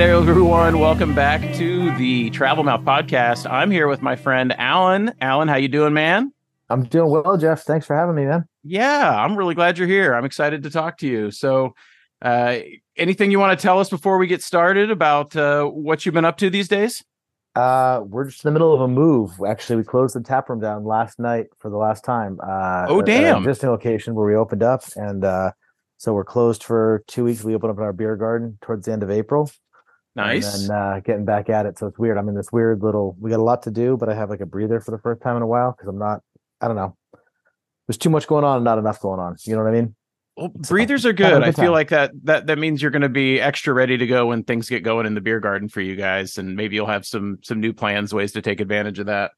right, everyone. Welcome back to the Travel Mouth podcast. I'm here with my friend Alan. Alan, how you doing, man? I'm doing well, Jeff. Thanks for having me, man. Yeah, I'm really glad you're here. I'm excited to talk to you. So, uh, anything you want to tell us before we get started about uh, what you've been up to these days? Uh, we're just in the middle of a move. Actually, we closed the tap room down last night for the last time. Uh, oh, damn! existing location where we opened up, and uh, so we're closed for two weeks. We open up in our beer garden towards the end of April. Nice. And uh, getting back at it. So it's weird. I'm in this weird little. We got a lot to do, but I have like a breather for the first time in a while because I'm not. I don't know. There's too much going on and not enough going on. You know what I mean? Well, breathers are good. I feel like that that that means you're going to be extra ready to go when things get going in the beer garden for you guys, and maybe you'll have some some new plans, ways to take advantage of that.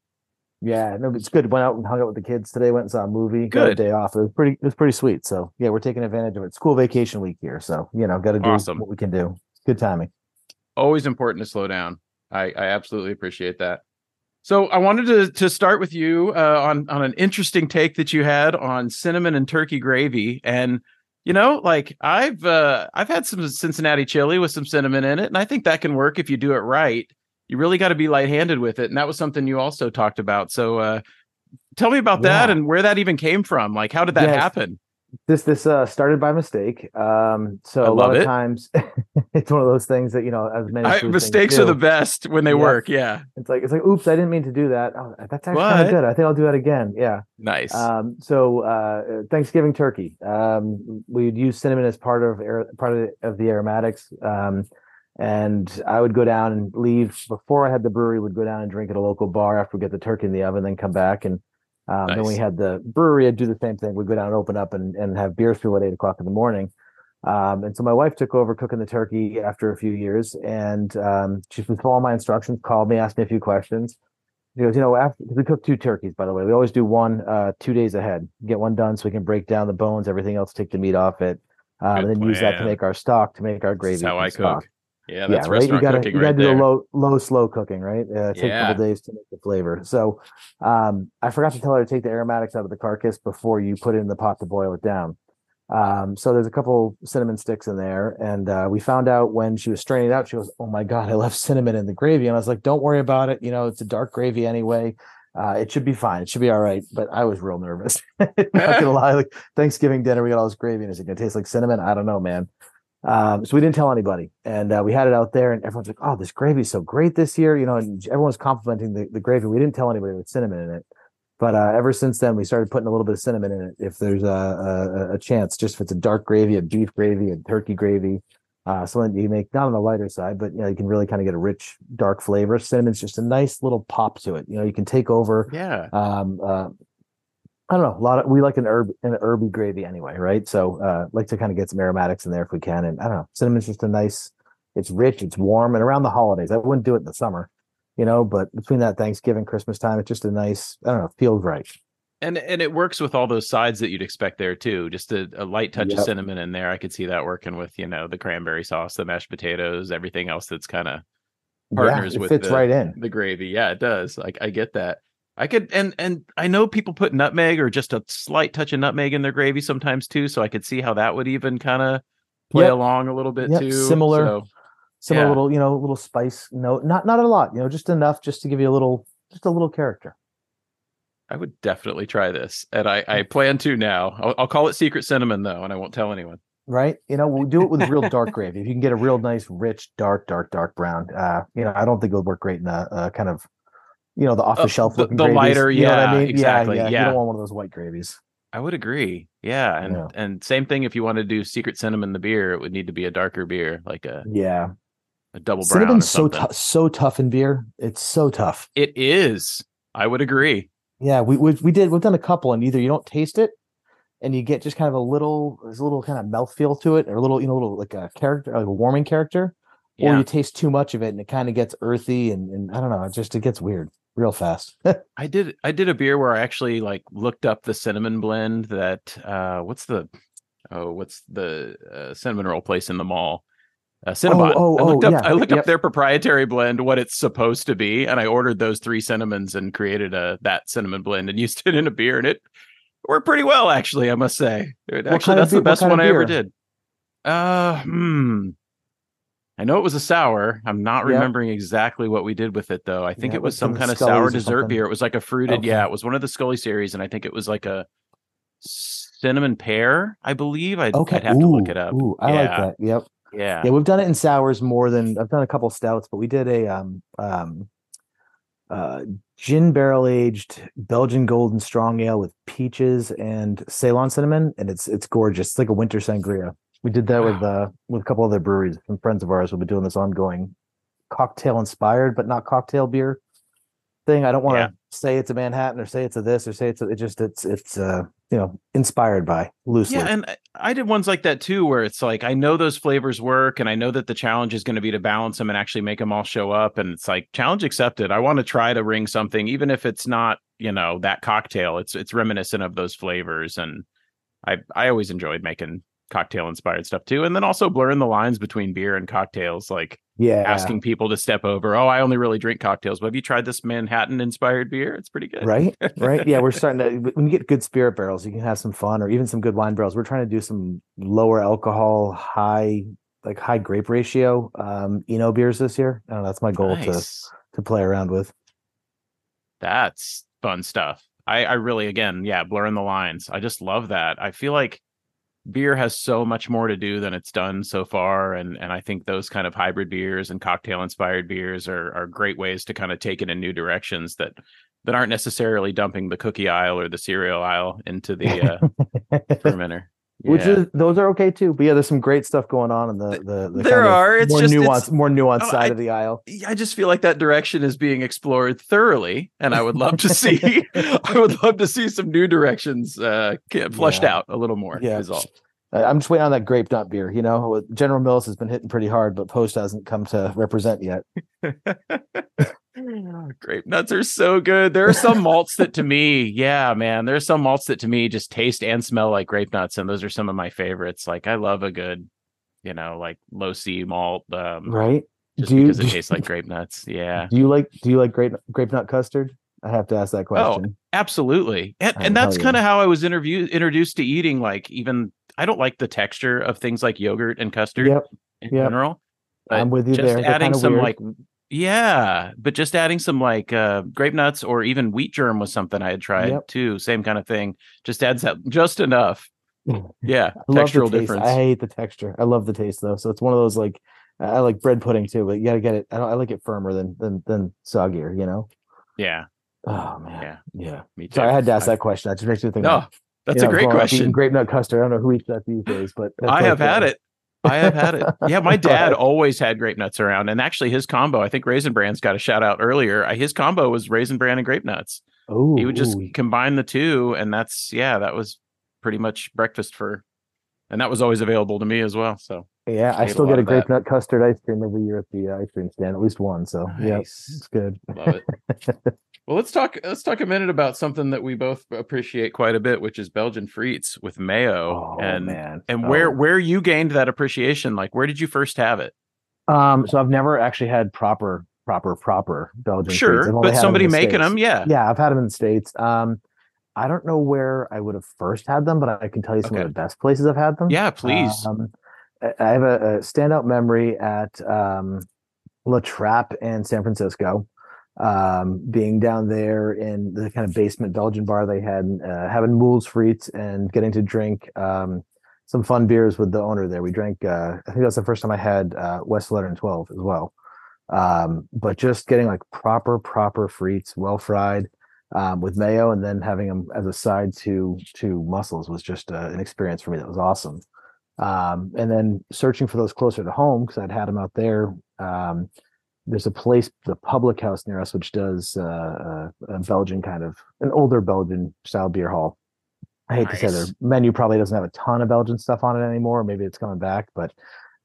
Yeah, no, it's good. Went out and hung out with the kids today. Went and saw a movie. Good a day off. It was pretty. It was pretty sweet. So yeah, we're taking advantage of it. School vacation week here, so you know, got to do awesome. what we can do. Good timing. Always important to slow down. I I absolutely appreciate that. So I wanted to to start with you uh, on on an interesting take that you had on cinnamon and turkey gravy, and you know, like I've uh, I've had some Cincinnati chili with some cinnamon in it, and I think that can work if you do it right. You really got to be light-handed with it, and that was something you also talked about. So uh, tell me about yeah. that and where that even came from. Like, how did that yes. happen? This this uh started by mistake. Um so I a lot it. of times it's one of those things that you know as many I, mistakes are the best when they yes. work yeah. It's like it's like oops i didn't mean to do that. Oh, that's actually kind of good. I think i'll do that again. Yeah. Nice. Um so uh thanksgiving turkey. Um we'd use cinnamon as part of air, part of the, of the aromatics. Um and I would go down and leave before I had the brewery. Would go down and drink at a local bar after we get the turkey in the oven, then come back and um, nice. Then we had the brewery. I'd do the same thing. We'd go down and open up and, and have beers through at eight o'clock in the morning. Um, and so my wife took over cooking the turkey after a few years, and um, she was following my instructions. Called me, asked me a few questions. She goes, you know, after, we cook two turkeys, by the way. We always do one uh, two days ahead. Get one done so we can break down the bones, everything else, take the meat off it, um, and then use that to make our stock, to make our gravy. That's how I stock. cook. Yeah, that's yeah, right. You gotta, you gotta right do there. the low, low, slow cooking, right? Uh, take Yeah. a couple days to make the flavor. So, um, I forgot to tell her to take the aromatics out of the carcass before you put it in the pot to boil it down. Um, so there's a couple cinnamon sticks in there, and uh, we found out when she was straining it out, she goes, "Oh my god, I left cinnamon in the gravy," and I was like, "Don't worry about it. You know, it's a dark gravy anyway. Uh, it should be fine. It should be all right." But I was real nervous. Not gonna lie. Like Thanksgiving dinner, we got all this gravy, and is it gonna taste like cinnamon? I don't know, man. Um, so we didn't tell anybody, and uh, we had it out there, and everyone's like, "Oh, this gravy's so great this year," you know, and everyone's complimenting the, the gravy. We didn't tell anybody with cinnamon in it, but uh, ever since then, we started putting a little bit of cinnamon in it if there's a, a, a chance, just if it's a dark gravy, a beef gravy, a turkey gravy, uh, something you make not on the lighter side, but you know you can really kind of get a rich dark flavor. Cinnamon's just a nice little pop to it. You know, you can take over. Yeah. Um, uh, I don't know. A lot of we like an herb an herby gravy anyway, right? So uh like to kind of get some aromatics in there if we can. And I don't know, cinnamon's just a nice, it's rich, it's warm, and around the holidays. I wouldn't do it in the summer, you know, but between that Thanksgiving, Christmas time, it's just a nice, I don't know, feels right. And and it works with all those sides that you'd expect there too. Just a, a light touch Yep. of cinnamon in there. I could see that working with, you know, the cranberry sauce, the mashed potatoes, everything else that's kind of partners yeah, it with fits the, right in. the gravy. Yeah, it does. Like I get that. I could and and I know people put nutmeg or just a slight touch of nutmeg in their gravy sometimes too. So I could see how that would even kind of play Yep. along a little bit Yep, too. similar. So, Some Yeah. a little, you know, little spice note, not not a lot, you know, just enough just to give you a little, just a little character. I would definitely try this, and I I plan to now. I'll, I'll call it secret cinnamon though, and I won't tell anyone. right? You know, we'll do it with real dark gravy. If you can get a real nice, rich, dark, dark, dark brown, uh, you know, I don't think it would work great in a, a kind of, you know, the off Uh, the shelf the- looking the lighter, you know what I yeah, mean? exactly, Yeah, You yeah. don't want one of those white gravies. I would agree. Yeah, and Yeah. and same thing if you want to do secret cinnamon the beer, it would need to be a darker beer, like a, Yeah, a double brown. cinnamon's so tough, so tough in beer. It's so tough. It is. I would agree. Yeah, we we we did we've done a couple, and either you don't taste it, and you get just kind of a little there's a little kind of mouthfeel to it, or a little you know, a little like a character, like a warming character, or you taste too much of it, and it kind of gets earthy, and and I don't know, it just it gets weird real fast. I did. I did a beer where I actually like looked up the cinnamon blend. That uh, what's the oh, what's the uh, cinnamon roll place in the mall? Uh, Cinnabon. oh, I looked oh, up. yeah, I looked yep. up their proprietary blend, what it's supposed to be, and I ordered those three cinnamons and created a that cinnamon blend and used it in a beer, and it worked pretty well, actually. I must say. It- actually, that's the beer- best one I ever did. Uh, hmm. I know it was a sour. I'm not Yep. remembering exactly what we did with it though. I think Yeah, it was some kind of sour dessert beer. It was like a fruited. Okay. Yeah, it was one of the Scully series, and I think it was like a cinnamon pear. I believe. I'd, Okay. I'd have to look it up. Ooh, I like that. Yep. Yeah. Yeah, we've done it in sours more than I've done a couple stouts, but we did a um um uh gin barrel aged Belgian golden strong ale with peaches and Ceylon cinnamon, and it's it's gorgeous. It's like a winter sangria. We did that with uh with a couple other breweries. Some friends of ours We'll be doing this ongoing cocktail inspired, but not cocktail beer thing. I don't want to Yeah. say it's a Manhattan or say it's a this or say it's a, it just it's it's uh you know inspired by loosely. Yeah, and I- I did ones like that too, where it's like I know those flavors work, and I know that the challenge is going to be to balance them and actually make them all show up. And it's like challenge accepted. I want to try to ring something, even if it's not, you know, that cocktail. It's it's reminiscent of those flavors, and I I always enjoyed making cocktail inspired stuff too. And then also blurring the lines between beer and cocktails, like yeah, asking people to step over. Oh, I only really drink cocktails, but have you tried this Manhattan inspired beer? It's pretty good. right right yeah we're starting to when you get good spirit barrels you can have some fun or even some good wine barrels we're trying to do some lower alcohol high like high grape ratio um eno beers this year know, that's my goal to to play around with That's fun stuff. I, I really, again, yeah, blurring the lines. I just love that. I feel like beer has so much more to do than it's done so far, and and I think those kind of hybrid beers and cocktail inspired beers are are great ways to kind of take it in new directions that that aren't necessarily dumping the cookie aisle or the cereal aisle into the uh, fermenter. Which is those are okay too but yeah there's some great stuff going on in the the, the There are. It's more just- nuanced it's- more nuanced Oh, side I- of the aisle I just feel like that direction is being explored thoroughly, and I would love to see. I would love to see some new directions uh, get fleshed Yeah. out a little more. Yeah. is all. I'm just waiting on that grape nut beer you know general mills has been hitting pretty hard but post hasn't come to represent yet Grape nuts are so good. There are some malts that to me, yeah, man, there are some malts that to me just taste and smell like grape nuts, and those are some of my favorites. Like I love a good, you know, like low C malt, um, right just do you, because it tastes like grape nuts. Yeah, do you like do you like grape grape nut custard i have to ask that question Oh, absolutely. And, Oh, and that's kind of how I was interviewed introduced to eating. Like even I don't like the texture of things like yogurt and custard yep in yep. general. i'm with you just there adding some weird. like yeah but just adding some like uh grape nuts or even wheat germ was something i had tried Yep. too same kind of thing just adds that just enough yeah I textural difference I hate the texture. I love the taste though. So it's one of those like I like bread pudding too, but you gotta get it. I, don't, I like it firmer than than than soggier. You know. yeah Oh man. Yeah. Yeah. me too Sorry, I had to ask I- that question. That just makes me think. no of, that's you a great up question Grape nut custard. I don't know who eats that these days, but i have like, had uh, it i have had it. Yeah my dad always had grape nuts around and actually his combo i think raisin bran's got a shout out earlier Uh, his combo was raisin bran and grape nuts. Ooh, he would just combine the two and that's yeah that was pretty much breakfast for and that was always available to me as well so Yeah, I ate a still get a grape nut custard ice cream every year at the uh, ice cream stand, at least one. So yeah, it's good. Love it. well, let's talk. Let's talk a minute about something that we both appreciate quite a bit, which is Belgian frites with mayo. oh and man, and where Oh. where you gained that appreciation? Like, where did you first have it? Um, so I've never actually had proper, proper, proper Belgian. frites. Sure, but had 'em in somebody the making States. them, yeah. Yeah, I've had them in the states. Um, I don't know where I would have first had them, but I can tell you some Okay. of the best places I've had them. Yeah, please. Um, I- have a, a standout memory at um, La Trappe in San Francisco. Um, being down there in the kind of basement Belgian bar they had, uh, having moules frites and getting to drink um, some fun beers with the owner there. We drank, uh, I think that was the first time I had uh, West 12 as well. Um, but just getting like proper, proper frites, well fried um, with mayo, and then having them as a side to to mussels was just uh, an experience for me that was awesome. Um, and then searching for those closer to home because I'd had them out there. Um, there's a place, the public house near us, which does uh, a, a Belgian kind of an older Belgian style beer hall. I hate to say their menu probably doesn't have a ton of Belgian stuff on it anymore. Maybe it's coming back, but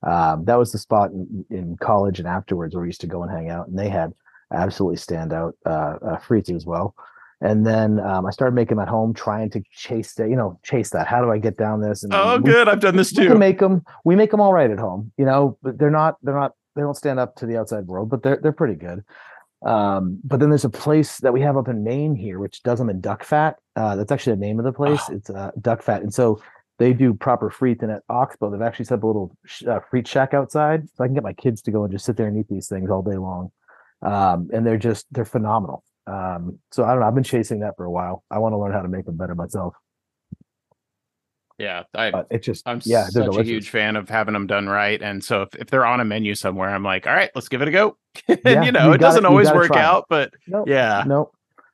um, that was the spot in, in college and afterwards where we used to go and hang out, and they had absolutely standout uh, uh, frites as well. And then um, I started making them at home, trying to chase that, you know, chase that. How do I get down this? And oh, we- good. I've done this too. we make them. We make them all right at home, you know. But they're not. They're not. They don't stand up to the outside world, but they're they're pretty good. Um, but then there's a place that we have up in Maine here, which does them in duck fat. Uh, that's actually the name of the place. Oh. It's uh, Duckfat, and so they do proper frites, and at Oxbow they've actually set up a little uh, frite shack outside, so I can get my kids to go and just sit there and eat these things all day long. Um, and they're just they're phenomenal. Um, so I don't know. I've been chasing that for a while. I want to learn how to make them better myself. Yeah, I, But it just I'm yeah, such a huge fan of having them done right. And so if, if they're on a menu somewhere, I'm like, all right, let's give it a go. And, Yeah, you know, you it doesn't always work out, but No, yeah. no,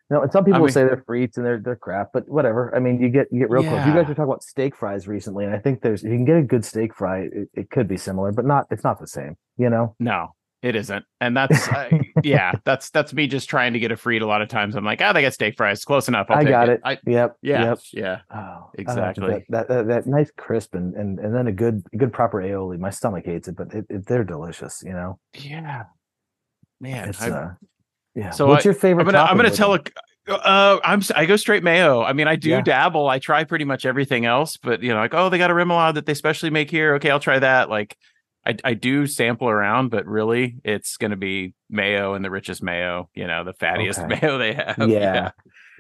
no. And some people mean- say they're frites and they're they're crap, but whatever. I mean, you get you get real close. You guys were talking about steak fries recently, and I think there's if you can get a good steak fry, it, it could be similar, but not. It's not the same. You know. No, it isn't. And that's uh, yeah, that's that's me just trying to get a free. A lot of times I'm like, oh, they got steak fries, close enough. I'll I got it. it. I Yep. yeah, Yep. yeah. Oh, know, Exactly. That, that, that nice crisp and and and then a good good proper aioli. My stomach hates it, but it, it, they're delicious. You know. Yeah. Man, It's I, uh, yeah. so What's I- your favorite? I'm gonna I'm gonna tell them? a uh I'm I go straight mayo. I mean, I do Yeah. dabble. I try pretty much everything else, but you know, like oh, they got a remoulade that they specially make here. Okay, I'll try that. Like I I do sample around, but really it's gonna be mayo and the richest mayo, you know, the fattiest Okay. mayo they have. yeah.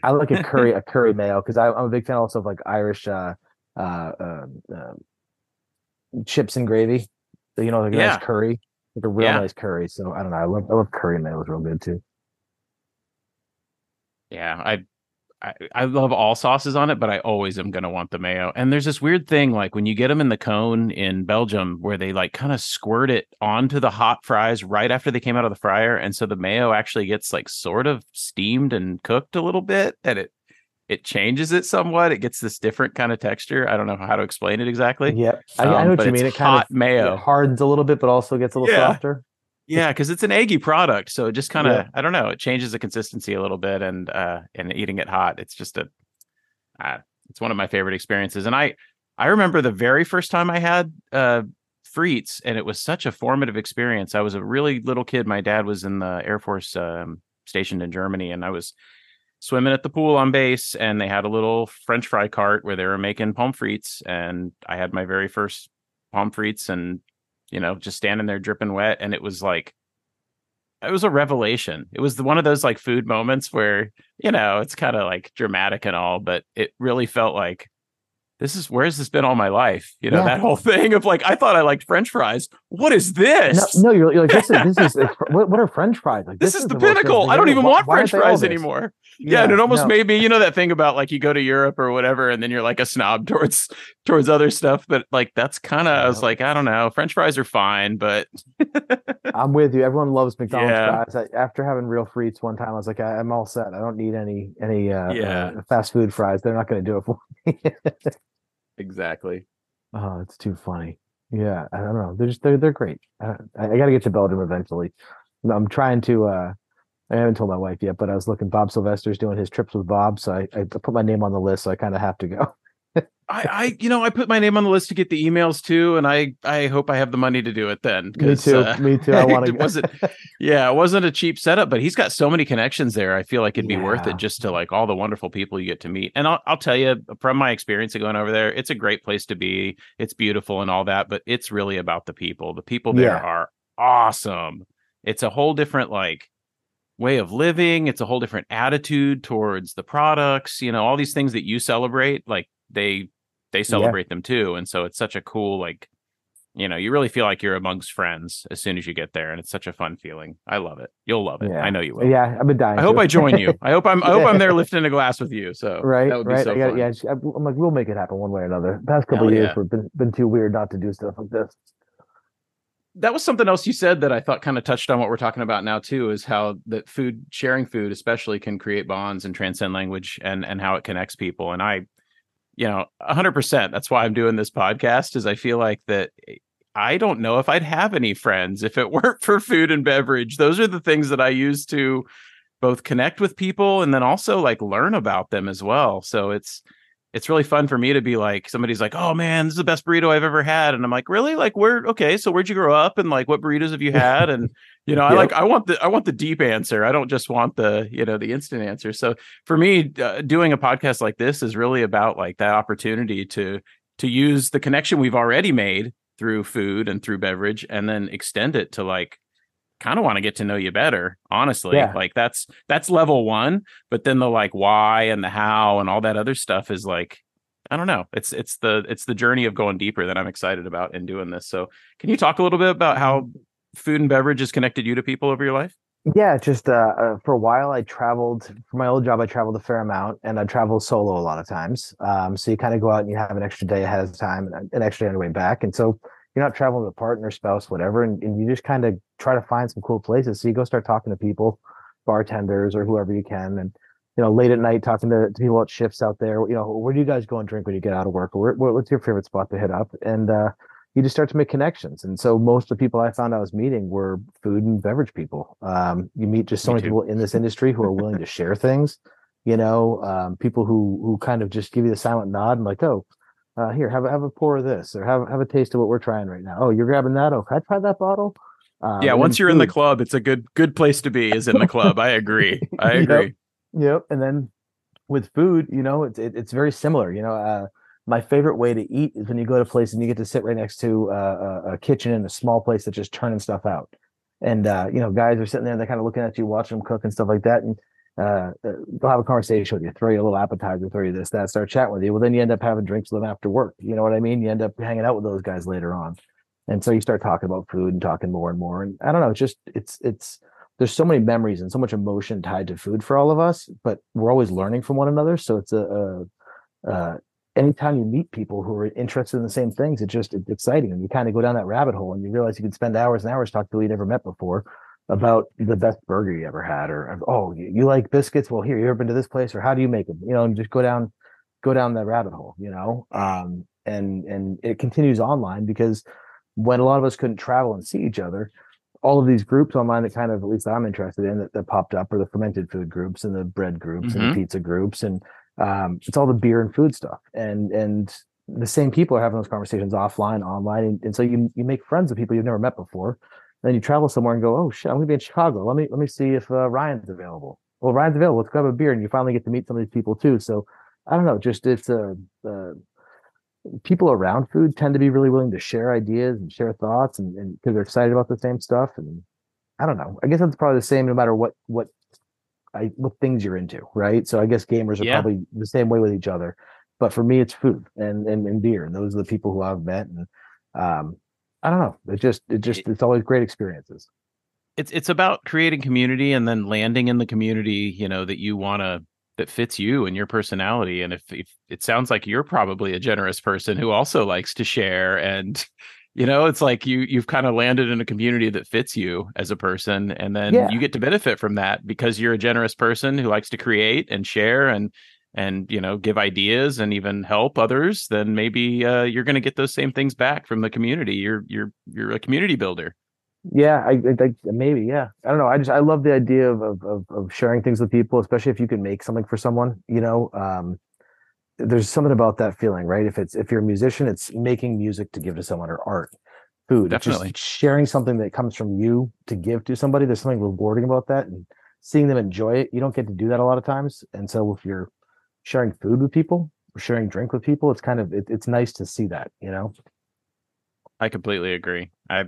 I like a curry a curry mayo because I'm a big fan also of like Irish uh uh, um, um, chips and gravy. You know, like a Yeah. nice curry, like a real Yeah. nice curry. So I don't know. I love I love curry mayo. is real good too. Yeah, I, I I love all sauces on it, but I always am gonna want the mayo. And there's this weird thing, like when you get them in the cone in Belgium, where they like kind of squirt it onto the hot fries right after they came out of the fryer, and so the mayo actually gets like sort of steamed and cooked a little bit, and it it changes it somewhat. It gets this different kind of texture. I don't know how to explain it exactly. Yeah, I, I Um, know what you mean. It kind hot of mayo. it hardens a little bit, but also gets a little Yeah. softer. Yeah, because it's an eggy product, so it just kind of Yeah. I don't know, it changes the consistency a little bit, and uh, and eating it hot, it's just a, uh, it's one of my favorite experiences. And I I remember the very first time I had uh frites, and it was such a formative experience. I was a really little kid. My dad was in the Air Force um, stationed in Germany, and I was swimming at the pool on base, and they had a little French fry cart where they were making pommes frites, and I had my very first pommes frites, and you know, just standing there dripping wet. And it was like, it was a revelation. It was one of those like food moments where, you know, it's kind of like dramatic and all, but it really felt like, this is where's this been all my life? You know, Yeah. that whole thing of like, I thought I liked French fries. What is this? No, no, you're, you're like this is this is what, what are French fries? Like this, is the most delicious pinnacle. I don't even want why French fries anymore. Yeah, and it almost no. made me, you know, that thing about like you go to Europe or whatever, and then you're like a snob towards towards other stuff. But like that's kind of I was like, I don't know, French fries are fine, but I'm with you. Everyone loves McDonald's Yeah. fries. I, after having real frites one time, I was like, I, I'm all set. I don't need any any uh, Yeah. uh, fast food fries. They're not going to do it for me. Exactly. oh, it's too funny. Yeah, I don't know. They're just they're they're great. I, I got to get to Belgium eventually. I'm trying to. uh I haven't told my wife yet, but I was looking. Bob Sylvester's doing his trips with Bob, so I, I put my name on the list. So I kind of have to go. I, I, you know, I put my name on the list to get the emails too, and I, I hope I have the money to do it then. Me too. uh, Me too. I want to. it wasn't, yeah, it wasn't a cheap setup, but he's got so many connections there. I feel like it'd be worth it just to like all the wonderful people you get to meet. And I'll, I'll tell you from my experience of going over there, it's a great place to be. It's beautiful and all that, but it's really about the people. The people there Yeah. are awesome. It's a whole different like way of living. It's a whole different attitude towards the products. You know, all these things that you celebrate, like they they celebrate them too. And so it's such a cool like you know, you really feel like you're amongst friends as soon as you get there, and it's such a fun feeling. I love it. You'll love it. Yeah. I know you will. yeah, I've been dying. I hope. I join you. I hope I'm. I hope I'm there lifting a glass with you. So right, that would be right. so I got fun. yeah. I'm like, we'll make it happen one way or another. past couple years, yeah. we've been been too weird not to do stuff like this. that was something else you said that I thought kind of touched on what we're talking about now too is how that food sharing food especially can create bonds and transcend language and and how it connects people and I you know 100% that's why I'm doing this podcast is I feel like that eh, I don't know if I'd have any friends if it weren't for food and beverage. Those are the things that I use to both connect with people and then also like learn about them as well. So it's it's really fun for me to be like somebody's like oh man this is the best burrito i've ever had. And i'm like really? Like where okay so where'd you grow up? And like what burritos have you had? And you know i like i want the i want the deep answer. I don't just want the you know the instant answer. So for me uh, doing a podcast like this is really about like that opportunity to to use the connection we've already made through food and through beverage and then extend it to like kind of want to get to know you better honestly Yeah. like that's that's level one but then the like why and the how and all that other stuff is like I don't know. It's it's the it's the journey of going deeper that I'm excited about in doing this. So, can you talk a little bit about how food and beverage has connected you to people over your life? Yeah, just uh, uh, for a while, I traveled for my old job. I traveled a fair amount, and I travel solo a lot of times. Um, so you kind of go out and you have an extra day ahead of time and an extra day on the way back. And so you're not traveling with a partner, spouse, whatever, and, and you just kind of try to find some cool places. So you go start talking to people, bartenders or whoever you can, and you know, late at night talking to, to people at shifts out there. You know, where do you guys go and drink when you get out of work? Or where, what's your favorite spot to hit up? And uh, you just start to make connections. And so most of the people I found I was meeting were food and beverage people. Um, you meet just so Me many too. people in this industry who are willing to share things. You know, um, people who who kind of just give you the silent nod and like, oh, uh, here, have a have a pour of this, or have have a taste of what we're trying right now. Oh, you're grabbing that? Oh, can I try that bottle? Um, yeah, once you're food. in the club, it's a good good place to be. Is in the club. I agree. I agree. Yep. Yep. And then with food, you know, it's it, it's very similar. You know, uh, my favorite way to eat is when you go to a place and you get to sit right next to uh, a, a, kitchen in a small place that's just turning stuff out. And uh, you know, guys are sitting there, they're kind of looking at you, watching them cook and stuff like that, and uh, they'll have a conversation with you, throw you a little appetizer, throw you this, that, start chatting with you. Well, then you end up having drinks with them after work. You know what I mean? You end up hanging out with those guys later on, and so you start talking about food and talking more and more. And I don't know, it's just it's it's there's so many memories and so much emotion tied to food for all of us, but we're always learning from one another. So it's a, a, anytime you meet people who are interested in the same things, it's just it's exciting. And you kind of go down that rabbit hole and you realize you can spend hours and hours talking to people you never met before about the best burger you ever had, or oh, you like biscuits? Well, here, you ever been to this place, or how do you make them? You know, and just go down, go down that rabbit hole. You know, um, and and it continues online because when a lot of us couldn't travel and see each other, all of these groups online that kind of at least I'm interested in that, that popped up are the fermented food groups and the bread groups mm-hmm. and the mm-hmm. pizza groups and um, it's all the beer and food stuff and and the same people are having those conversations offline online and, and so you you make friends with people you've never met before then you travel somewhere and go oh shit i'm gonna be in chicago let me let me see if uh, ryan's available well ryan's available let's grab a beer and you finally get to meet some of these people too so i don't know just it's a, a people around food tend to be really willing to share ideas and share thoughts and because they're excited about the same stuff and i don't know i guess that's probably the same no matter what what I, what things you're into, right? So I guess gamers are yeah. probably the same way with each other. But for me, it's food and, and and beer, and those are the people who I've met. And um, I don't know, it just it just it's always great experiences. It's it's about creating community and then landing in the community, you know, that you want to that fits you and your personality. And if, if it sounds like you're probably a generous person who also likes to share and you know it's like you you've kind of landed in a community that fits you as a person and then yeah. you get to benefit from that because you're a generous person who likes to create and share and and you know give ideas and even help others then maybe uh, you're going to get those same things back from the community you're you're you're a community builder yeah I, I, maybe yeah i don't know i just i love the idea of, of of sharing things with people especially if you can make something for someone you know um there's something about that feeling, right? If it's if you're a musician, it's making music to give to someone or art, food, definitely just sharing something that comes from you to give to somebody. There's something rewarding about that, and seeing them enjoy it. You don't get to do that a lot of times, and so if you're sharing food with people or sharing drink with people, it's kind of it, it's nice to see that, you know. I completely agree. I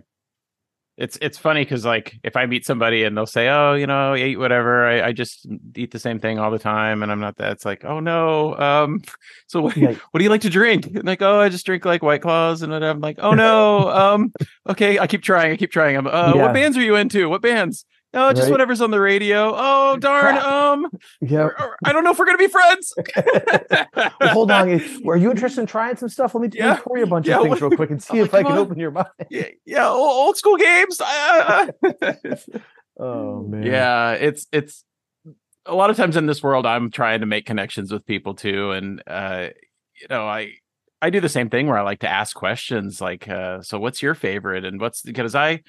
it's it's funny because like if I meet somebody and they'll say, "Oh, you know, I eat whatever. I, I just eat the same thing all the time," and I'm not that. It's like, "Oh no, um, so what, like, what do you like to drink?" And like, "Oh, I just drink like White Claws," and I'm like, "Oh no, um, okay, I keep trying, I keep trying. I'm, uh, yeah. what bands are you into? What bands?" Oh, just right? whatever's on the radio. Oh, darn. Um, yeah. I don't know if we're gonna be friends. well, hold on. Are you interested in trying some stuff? Let me, yeah. pour you a bunch yeah, of things real quick and see if I can on. open your mind. Yeah, yeah. Old school games. oh man. Yeah, it's it's a lot of times in this world. I'm trying to make connections with people too, and uh, you know, I I do the same thing where I like to ask questions like, uh, so what's your favorite, and what's because I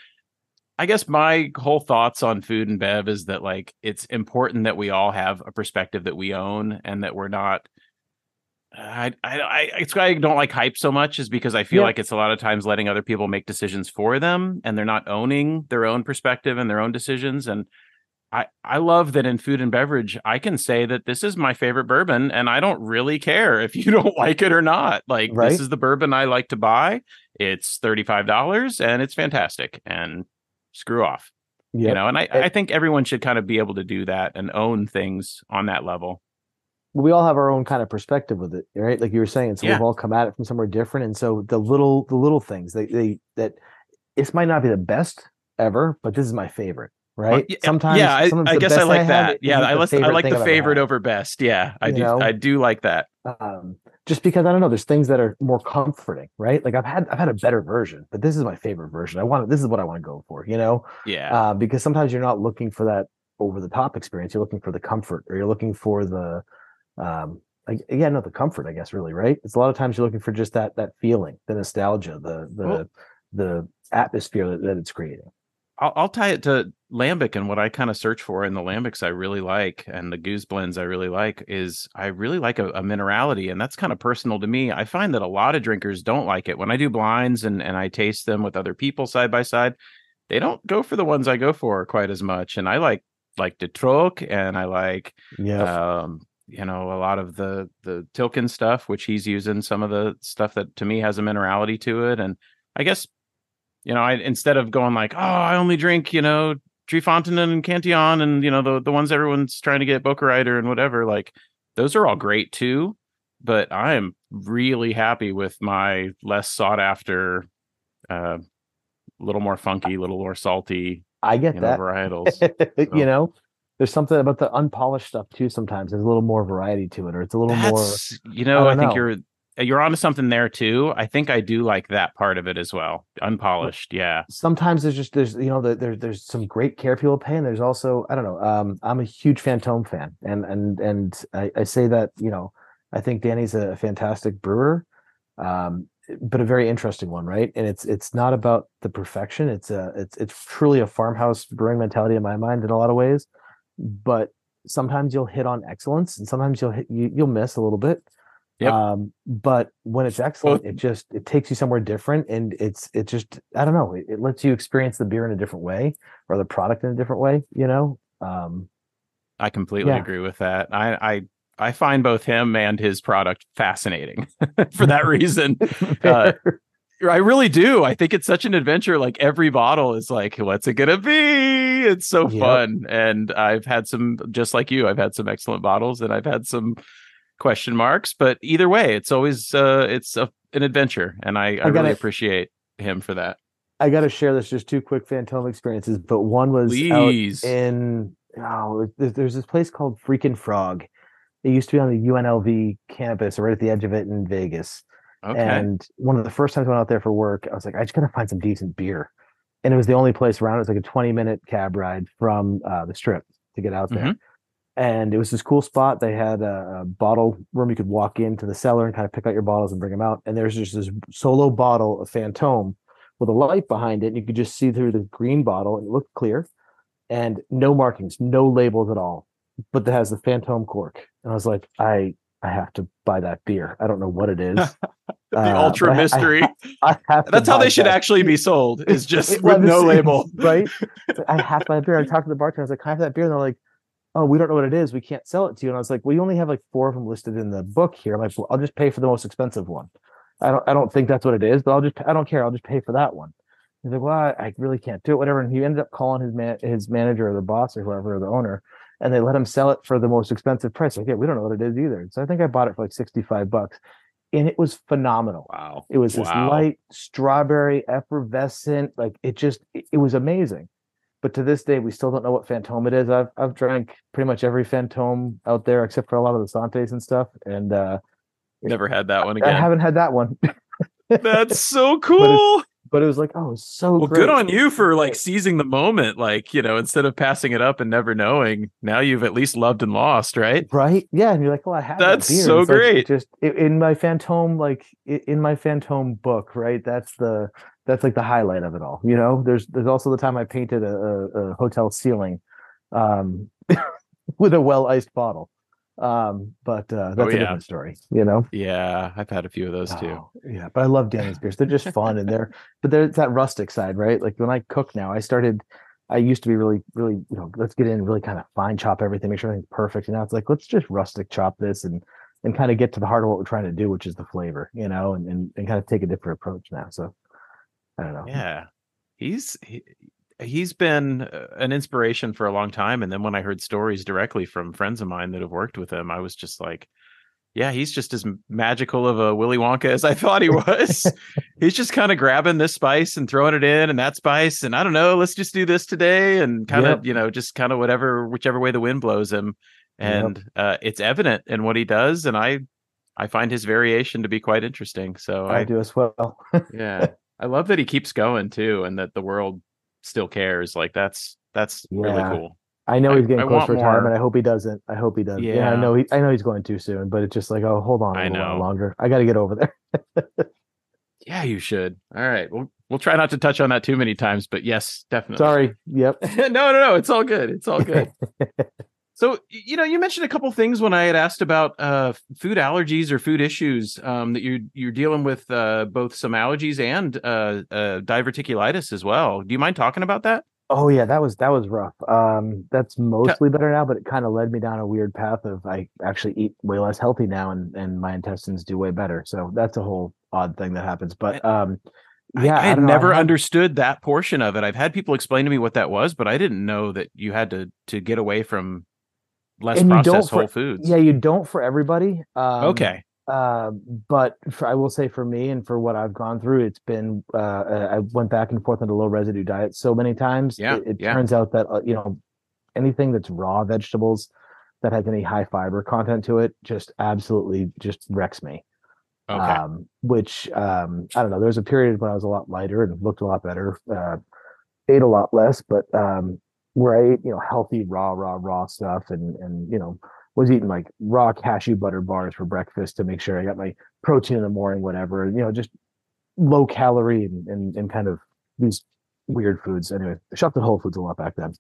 I guess my whole thoughts on food and bev is that like it's important that we all have a perspective that we own and that we're not. I I I it's why I don't like hype so much is because I feel yeah. like it's a lot of times letting other people make decisions for them and they're not owning their own perspective and their own decisions and I I love that in food and beverage I can say that this is my favorite bourbon and I don't really care if you don't like it or not. Like right? this is the bourbon I like to buy. It's $35 and it's fantastic and screw off. Yep. You know, and I, I think everyone should kind of be able to do that and own things on that level. we all have our own kind of perspective with it, right? Like you were saying, so Yeah. we've all come at it from somewhere different, and so the little the little things they they that this might not be the best ever, but this is my favorite, right? yeah, sometimes, yeah, I, sometimes I guess I like had that. Yeah, I, list, I like the favorite over best. Yeah, I You do. know? I do like that. um just because i don't know there's things that are more comforting right? Like i've had i've had a better version but this is my favorite version. I want this is what i want to go for you know? Yeah, uh, because sometimes you're not looking for that over the top experience you're looking for the comfort or you're looking for the um like, yeah no the comfort i guess really right? It's a lot of times you're looking for just that that feeling the nostalgia the the the atmosphere that, that it's creating I'll, I'll tie it to lambic and what I kind of search for in the lambics I really like and the gueuze blends I really like is I really like a, a minerality and that's kind of personal to me. I find that a lot of drinkers don't like it when I do blinds and and I taste them with other people side by side. They don't go for the ones I go for quite as much, and I like like De Troch and I like yeah um you know a lot of the the Tilquin stuff which he's using some of the stuff that to me has a minerality to it and I guess you know I instead of going like oh I only drink you know Trefontaine and Cantillon and you know the the ones everyone's trying to get Bokkereyder and whatever like those are all great too but I am really happy with my less sought after uh a little more funky little more salty i get you know that varietals you know there's something about the unpolished stuff too sometimes there's a little more variety to it or it's a little more you know, I I, think know. you're you're onto something there too. I think I do like that part of it as well. Unpolished, yeah. sometimes there's just there's you know the, there, there's some great care people pay and there's also i don't know um i'm a huge Fantôme fan and and and I, I say that you know i think Dany's a fantastic brewer um but a very interesting one right and it's it's not about the perfection it's a it's it's truly a farmhouse brewing mentality in my mind in a lot of ways but sometimes you'll hit on excellence and sometimes you'll hit you, you'll miss a little bit Yep. um but when it's excellent it just it takes you somewhere different and it's it just i don't know it, it lets you experience the beer in a different way or the product in a different way you know um I completely Yeah. agree with that. I I I find both him and his product fascinating for that reason. Uh, I really do. I think it's such an adventure. Like every bottle is like, what's it gonna be? It's so Yep. fun. And I've had some, just like you, I've had some excellent bottles, and I've had some question marks. But either way, it's always uh, it's a, an adventure, and I, I, gotta- really appreciate him for that. i got to share this just two quick Fantôme experiences but one was out in oh there's, this place called Freakin' Frog it used to be on the unlv campus right at the edge of it in vegas okay, And one of the first times I went out there for work, I was like, I just gotta find some decent beer. And it was the only place around. It was like a 20 minute cab ride from uh, the strip to get out there. Mhm. And it was this cool spot. They had a, a bottle room you could walk into the cellar and kind of pick out your bottles and bring them out. And there's just this solo bottle of Fantôme with a light behind it. And you could just see through the green bottle and it looked clear. And no markings, no labels at all. But that has the Fantôme cork. And I was like, I I have to buy that beer. I don't know what it is. the Uh, ultra but I- I- mystery. I have That's how they should that. actually be sold. Is just with no label. right? I have to buy beer. I talked to the bartender. I was like, "Can I have that beer?" And they're like, "Oh, we don't know what it is. We can't sell it to you." And I was like, "Well, you only have like four of them listed in the book here." I'm like, well, "I'll just pay for the most expensive one." I don't. I don't think that's what it is, but I'll just. I don't care. I'll just pay for that one. He's like, "Well, I, I really can't do it. Whatever." And he ended up calling his man, his manager or the boss or whoever, or the owner, and they let him sell it for the most expensive price. Like, yeah, we don't know what it is either. So I think I bought it for like sixty five bucks, and it was phenomenal. Wow. It was this Wow. light strawberry effervescent, like it just it was amazing. But to this day, we still don't know what Fantôme it is. I've I've drank pretty much every Fantôme out there except for a lot of the Santes and stuff, and uh, Never had that one again. I haven't had that one. That's so cool. but it was like, oh, it was so Well, great. good on you for like seizing the moment. Like, you know, instead of passing it up and never knowing, now you've at least loved and lost, right? right? Yeah, and you're like, well, I have. That's that beer. so It's like, great. just in my Fantôme, like in my Fantôme book, right? That's the that's like the highlight of it all. You know, there's there's also the time I painted a, a, a hotel ceiling, um, with a well iced bottle. Um, but uh, that's a Oh, yeah. different story. You know. Yeah, I've had a few of those too. Oh, yeah, but I love Dany's beers. They're just fun and they're but there's that rustic side, right? Like when I cook now, I started I used to be really, really, you know, let's get in, and really kind of fine chop everything, make sure everything's perfect. And now it's like, let's just rustic chop this and and kind of get to the heart of what we're trying to do, which is the flavor, you know, and and, and kind of take a different approach now. So I don't know. Yeah. He's he, he's been uh, an inspiration for a long time. And then when I heard stories directly from friends of mine that have worked with him, I was just like, yeah, he's just as magical of a Willy Wonka as I thought he was. he's just kind of grabbing this spice and throwing it in and that spice. And I don't know, let's just do this today and kind of, yep. you know, just kind of whatever, whichever way the wind blows him. And yep. uh, it's evident in what he does. And I, I find his variation to be quite interesting. So I, I do as well. yeah. I love that he keeps going too and that the world still cares. Like that's, that's yeah. really cool. I know he's getting I, close for retirement. I hope he doesn't. I hope he does. Yeah. yeah, I know. He, I know he's going too soon, but it's just like, oh, hold on a I little while longer. I got to get over there. yeah, you should. All right. We'll we'll try not to touch on that too many times, but yes, definitely. Sorry. Yep. no, no, no. It's all good. It's all good. so you know, you mentioned a couple things when I had asked about uh, food allergies or food issues um, that you're you're dealing with uh, both some allergies and uh, uh diverticulitis as well. Do you mind talking about that? Oh yeah, that was that was rough. Um, that's mostly better now, but it kind of led me down a weird path of I actually eat way less healthy now, and and my intestines do way better. So that's a whole odd thing that happens. But um, yeah, I, I had never I understood that portion of it. I've had people explain to me what that was, but I didn't know that you had to to get away from less processed whole foods. Yeah, you don't for everybody. Um, okay. Uh, but for, I will say for me and for what I've gone through, it's been uh, uh I went back and forth on a low residue diet so many times. Yeah, it, it yeah. turns out that uh, you know anything that's raw vegetables that has any high fiber content to it just absolutely just wrecks me. Okay. Um, which um, I don't know. There was a period when I was a lot lighter and looked a lot better, uh, ate a lot less, but um, where I ate you know healthy raw raw raw stuff and and you know was eating like raw cashew butter bars for breakfast to make sure I got my protein in the morning, whatever. You know, just low calorie and and, and kind of these weird foods. Anyway, I shopped at Whole Foods a lot back then.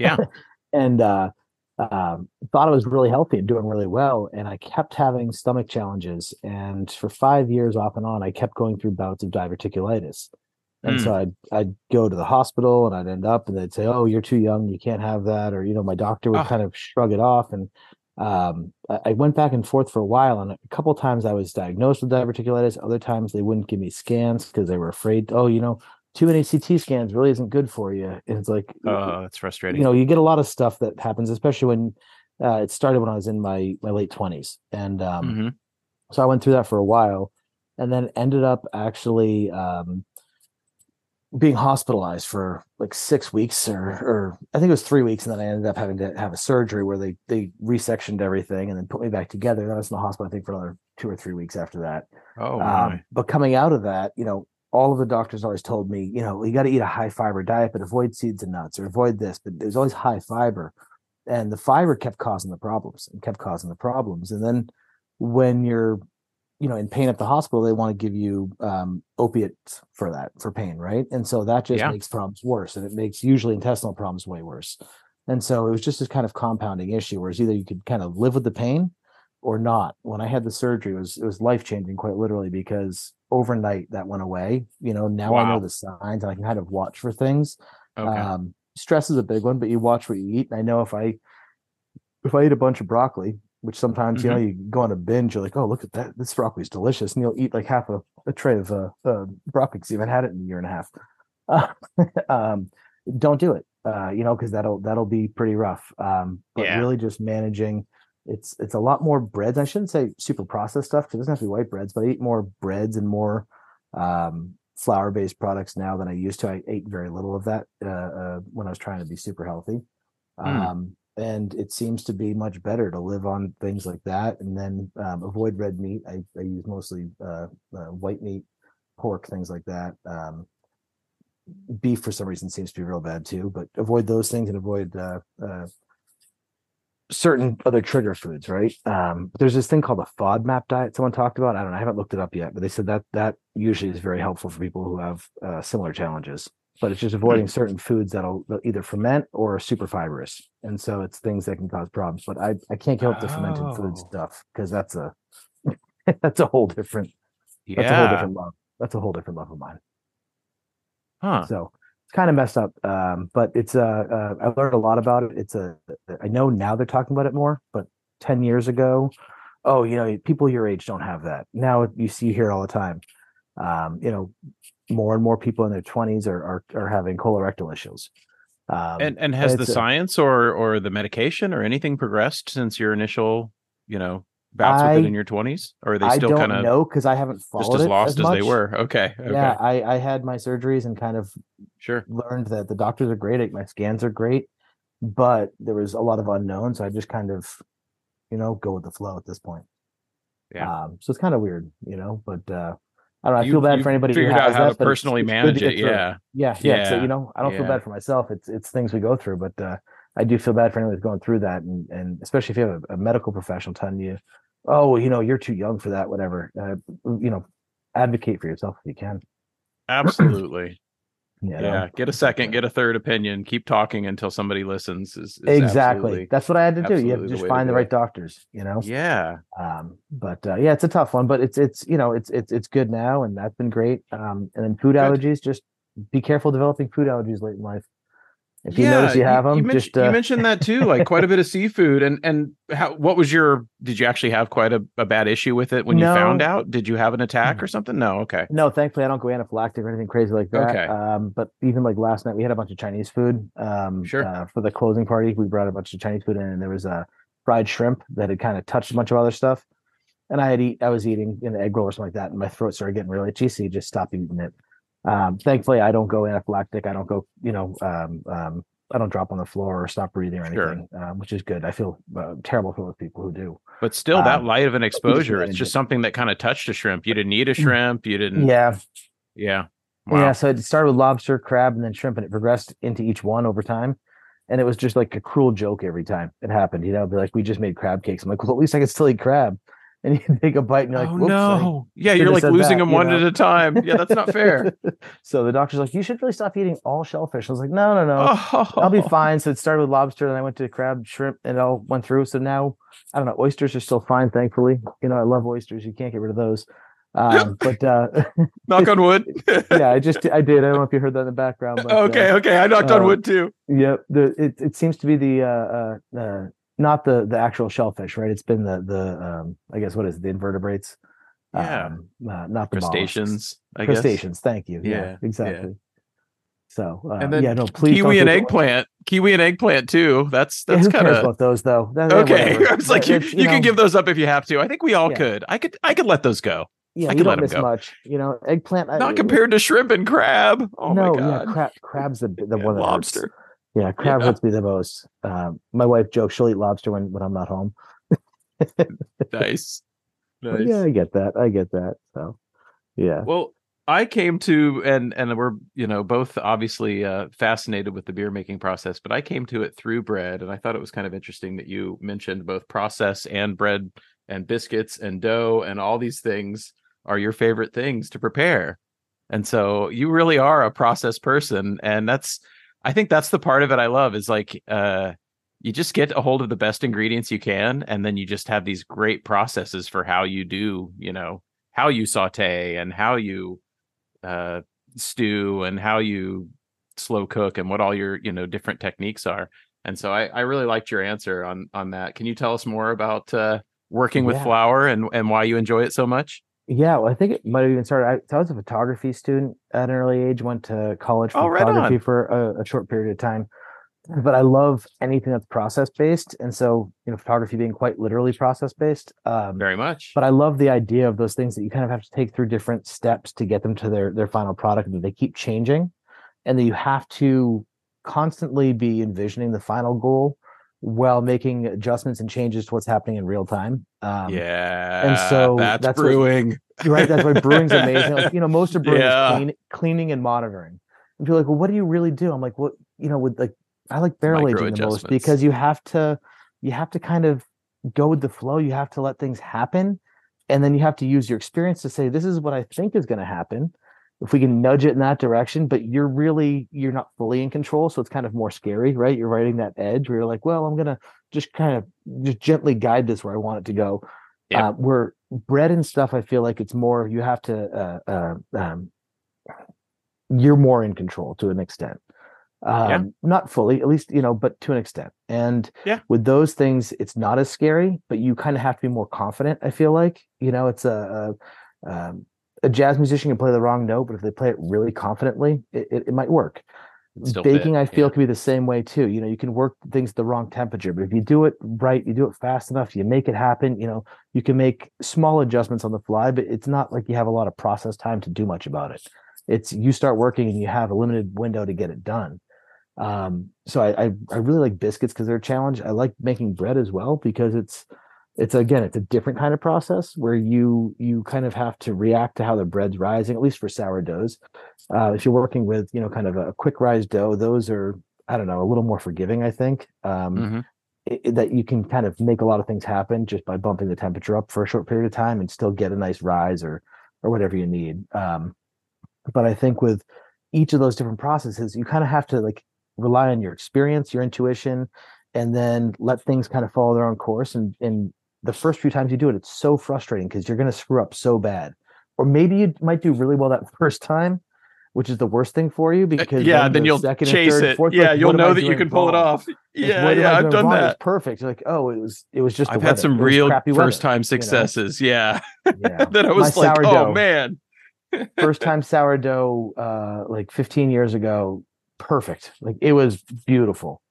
Yeah. and uh um, thought I was really healthy and doing really well. And I kept having stomach challenges. And for five years off and on, I kept going through bouts of diverticulitis. And mm. so I'd I'd go to the hospital and I'd end up and they'd say, Oh, you're too young, you can't have that. Or, you know, my doctor would oh. kind of shrug it off. And um, I went back and forth for a while, and a couple times I was diagnosed with diverticulitis. Other times they wouldn't give me scans because they were afraid. Oh, you know, too many CT scans really isn't good for you. And it's like, oh, it's frustrating. You know, you get a lot of stuff that happens, especially when uh, it started when I was in my my late twenties, and um, mm-hmm. so I went through that for a while, and then ended up actually um, being hospitalized for like six weeks or or I think it was three weeks, and then I ended up having to have a surgery where they they resectioned everything and then put me back together. And I was in the hospital, I think, for another two or three weeks after that. Oh, um, but coming out of that, you know, all of the doctors always told me, you know, you got to eat a high fiber diet, but avoid seeds and nuts or avoid this. But there's always high fiber, and the fiber kept causing the problems and kept causing the problems. And then when you're you know in pain at the hospital they want to give you um, opiates for that for pain right and so that just yeah. makes problems worse and it makes usually intestinal problems way worse and so it was just this kind of compounding issue whereas either you could kind of live with the pain or not when i had the surgery it was it was life changing quite literally because overnight that went away you know now wow. i know the signs and i can kind of watch for things okay. um, stress is a big one but you watch what you eat and i know if i if i eat a bunch of broccoli which sometimes mm-hmm. you know you go on a binge you're like oh look at that. This broccoli's delicious. And you'll eat like half a, a tray of uh, uh, broccoli because you haven't had it in a year and a half. Uh, um, don't do it uh, you know because that'll that'll be pretty rough um, but yeah. really just managing it's it's a lot more breads. I shouldn't say super processed stuff because it doesn't have to be white breads but i eat more breads and more um, flour based products now than i used to. I ate very little of that uh, uh, when i was trying to be super healthy. Mm and it seems to be much better to live on things like that and then um, avoid red meat. I, I use mostly uh, uh, white meat pork things like that um, beef for some reason seems to be real bad too but avoid those things and avoid uh, uh certain other trigger foods right? Um, there's this thing called a fodmap diet someone talked about i don't know i haven't looked it up yet but they said that that usually is very helpful for people who have uh, similar challenges but it's just avoiding certain foods that'll either ferment or are super fibrous. And so it's things that can cause problems. But I, I can't help the fermented food oh. stuff because that's a that's a whole different yeah. that's a whole different love. That's a whole different love of mine. Huh. So it's kind of messed up. Um, but it's uh, uh I learned a lot about it. It's a I know now they're talking about it more, but 10 years ago, oh, you know, people your age don't have that. Now you see here all the time um, you know, more and more people in their 20s are are, are having colorectal issues. Um, and and has the science or or the medication or anything progressed since your initial, you know, bouts with it in your 20s? Or are they still kind of no? because I haven't just followed as it lost as, as, they were? Okay. Okay. Yeah, I, I had my surgeries and kind of Sure. learned that the doctors are great. My scans are great, but there was a lot of unknowns. So I just kind of, you know, go with the flow at this point. Yeah. Um, so it's kind of weird, you know, but uh, I don't know. I You- feel bad for anybody who has that, to but it's- personally it's good manage to it. through. Yeah. Yeah, yeah. So you know, I don't feel bad for myself. It's it's things we go through, but uh, I do feel bad for anyone who's going through that, and and especially if you have a, a medical professional telling you, "Oh, you know, you're too young for that," whatever. Uh, you know, advocate for yourself if you can. Absolutely. You know? yeah. Get a second, get a third opinion. Keep talking until somebody listens. Is, is exactly. That's what I had to do. You have to just find the right doctors. You know. Yeah. Um, but uh, yeah, it's a tough one, but it's it's you know it's it's it's good now, and that's been great. Um, and then food Good. allergies, just be careful developing food allergies late in life. If you notice you have them, You, mentioned, just uh, you mentioned that too, like quite a bit of seafood. And and how? What was your? Did you actually have quite a, a bad issue with it when you found Mm. out? Did you have an attack or something? No. Okay. No, thankfully I don't go anaphylactic or anything crazy like that. Okay. Um, but even like last night, we had a bunch of Chinese food. Um, Sure. uh, for the closing party, we brought a bunch of Chinese food in, and there was a fried shrimp that had kind of touched a bunch of other stuff. And I had eat, I was eating an egg roll or something like that, and my throat started getting really itchy, so you just stop eating it. Um, thankfully, I don't go anaphylactic. I don't go, you know, um, um, I don't drop on the floor or stop breathing or Sure. anything, um, which is good. I feel uh, terrible for those people who do. But still, that Um, light of an exposure, it's just something that kind of touched a shrimp. You didn't eat a shrimp. You didn't. Yeah, Yeah. Wow. Yeah, so it started with lobster, crab, and then shrimp, and it progressed into each one over time. And it was just like a cruel joke every time it happened. You know, be like, we just made crab cakes. I'm like, well, at least I can still eat crab. And you take a bite and you're like, oh whoops. I no! Yeah, you're like losing that, them one know? at a time. Yeah, that's not fair. so the doctor's like, you should really stop eating all shellfish. I was like, no, no, no. oh, I'll be fine. So it started with lobster, then I went to crab, shrimp, and it all went through. So now, I don't know, oysters are still fine, thankfully. You know, I love oysters. You can't get rid of those. Um, but uh, Knock on wood. yeah, I just I did. I don't know if you heard that in the background. But, uh, okay, okay. I knocked on uh, wood too. Yep. The it, it seems to be the uh, uh uh not the the actual shellfish, right? It's been the the um I guess what is it, the invertebrates? Yeah. Um, uh, not the. Crustaceans. I guess. Crustaceans. Thank you. Yeah, Yeah, yeah. exactly. So uh, And then yeah, no, please Kiwi and it- eggplant. Kiwi and eggplant too. That's that's who kind of about those though? That- okay. I was like, you, it's, you, can give those up if you have to. I think we all Yeah. could. I could. I could let those go. Yeah, I you could let don't miss go. much. You know, eggplant. I- Not compared to shrimp and crab. Oh no, my god. yeah, crab. Crab's the the Yeah, one lobster. Yeah, crab Yeah. hurts me the most. Um, my wife jokes she'll eat lobster when when I'm not home. Nice. Nice. yeah, I get that. I get that. So, yeah. Well, I came to and and we're you know both obviously uh, fascinated with the beer making process, but I came to it through bread, and I thought it was kind of interesting that you mentioned both process and bread and biscuits and dough and all these things are your favorite things to prepare, and so you really are a process person, and that's I think that's the part of it I love is like uh you just get a hold of the best ingredients you can, and then you just have these great processes for how you do you know how you saute and how you uh, stew and how you slow cook and what all your you know different techniques are. And so I, I really liked your answer on on that. Can you tell us more about uh, working with Yeah. flour and and why you enjoy it so much? Yeah, well, I think it might have even started. I, so I was a photography student at an early age. Went to college for Oh, right photography on. for a, a short period of time. But I love anything that's process based, and so you know, photography being quite literally process based. Um, Very much. but I love the idea of those things that you kind of have to take through different steps to get them to their their final product, and they keep changing, and that you have to constantly be envisioning the final goal while making adjustments and changes to what's happening in real time. Um, yeah. And so that's, that's what- brewing. you're right. That's why brewing's amazing. Like, you know, most of brewing Yeah. is clean, cleaning and monitoring. And people are like, well, what do you really do? I'm like, what, you know, with like, I like barrel aging the most because you have to, you have to kind of go with the flow. You have to let things happen. And then you have to use your experience to say, this is what I think is going to happen. If we can nudge it in that direction, but you're really, you're not fully in control. So it's kind of more scary, right? You're riding that edge where you're like, well, I'm going to just kind of just gently guide this where I want it to go. Yeah. Uh, where bread and stuff, I feel like it's more you have to uh, uh, um, you're more in control to an extent. Um, Yeah. Not fully, at least you know, but to an extent. And Yeah. with those things, it's not as scary, but you kind of have to be more confident. I feel like you know, it's a, a um, a jazz musician can play the wrong note, but if they play it really confidently, it, it, it might work. Still Baking, fit, I feel, yeah. can be the same way too. You know, you can work things the wrong temperature, but if you do it right, you do it fast enough, you make it happen. You know, you can make small adjustments on the fly, but it's not like you have a lot of process time to do much about it. It's you start working and you have a limited window to get it done. Um, so I, I I really like biscuits because they're a challenge. I like making bread as well because it's it's again it's a different kind of process where you you kind of have to react to how the bread's rising at least for sourdoughs. Uh, if you're working with you know kind of a quick rise dough those are i don't know a little more forgiving i think. Um, Mhm. i- i- that you can kind of make a lot of things happen just by bumping the temperature up for a short period of time and still get a nice rise or or whatever you need. Um, but i think with each of those different processes you kind of have to like rely on your experience your intuition and then let things kind of follow their own course and and the first few times you do it it's so frustrating because you're going to screw up so bad or maybe you might do really well that first time which is the worst thing for you because Uh, yeah, then the you'll second chase third, it. fourth, yeah, like, you'll know that you can pull it off. Yeah, yeah, I've done wrong? It's that. perfect. You're like, oh, it was it was just. I've had weather. some real weather, first time you know? successes. Yeah. Yeah. that I was My like, oh man. First time sourdough, uh, like 15 years ago, perfect. Like it was beautiful.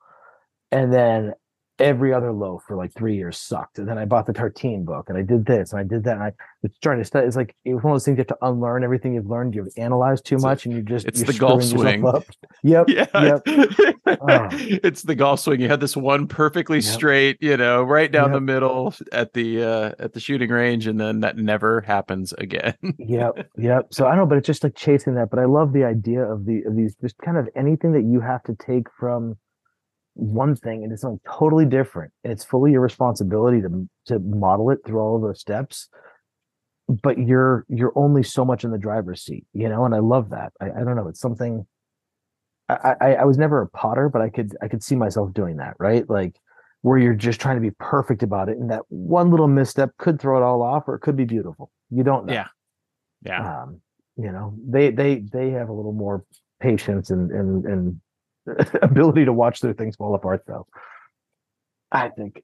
And then every other loaf for like three years sucked. And then I bought the tartine book and I did this and I did that. And I was trying to study. It's like it was one of those things you have to unlearn everything you've learned. You've analyzed too It's much and you just it's the golf swing. Up. Yep. Yeah. Yep. Oh. it's the golf swing. You had this one perfectly Yep. straight, you know, right down Yep. the middle at the uh at the shooting range, and then that never happens again. yep yep so i don't know but it's just like chasing that but i love the idea of the of these just kind of anything that you have to take from one thing and it's something totally different and it's fully your responsibility to to model it through all of those steps but you're you're only so much in the driver's seat you know and i love that i, I don't know it's something I, I i was never a potter but i could i could see myself doing that right like where you're just trying to be perfect about it and that one little misstep could throw it all off or it could be beautiful you don't know Yeah. Yeah. um you know they they they have a little more patience and and and ability to watch their things fall apart though i think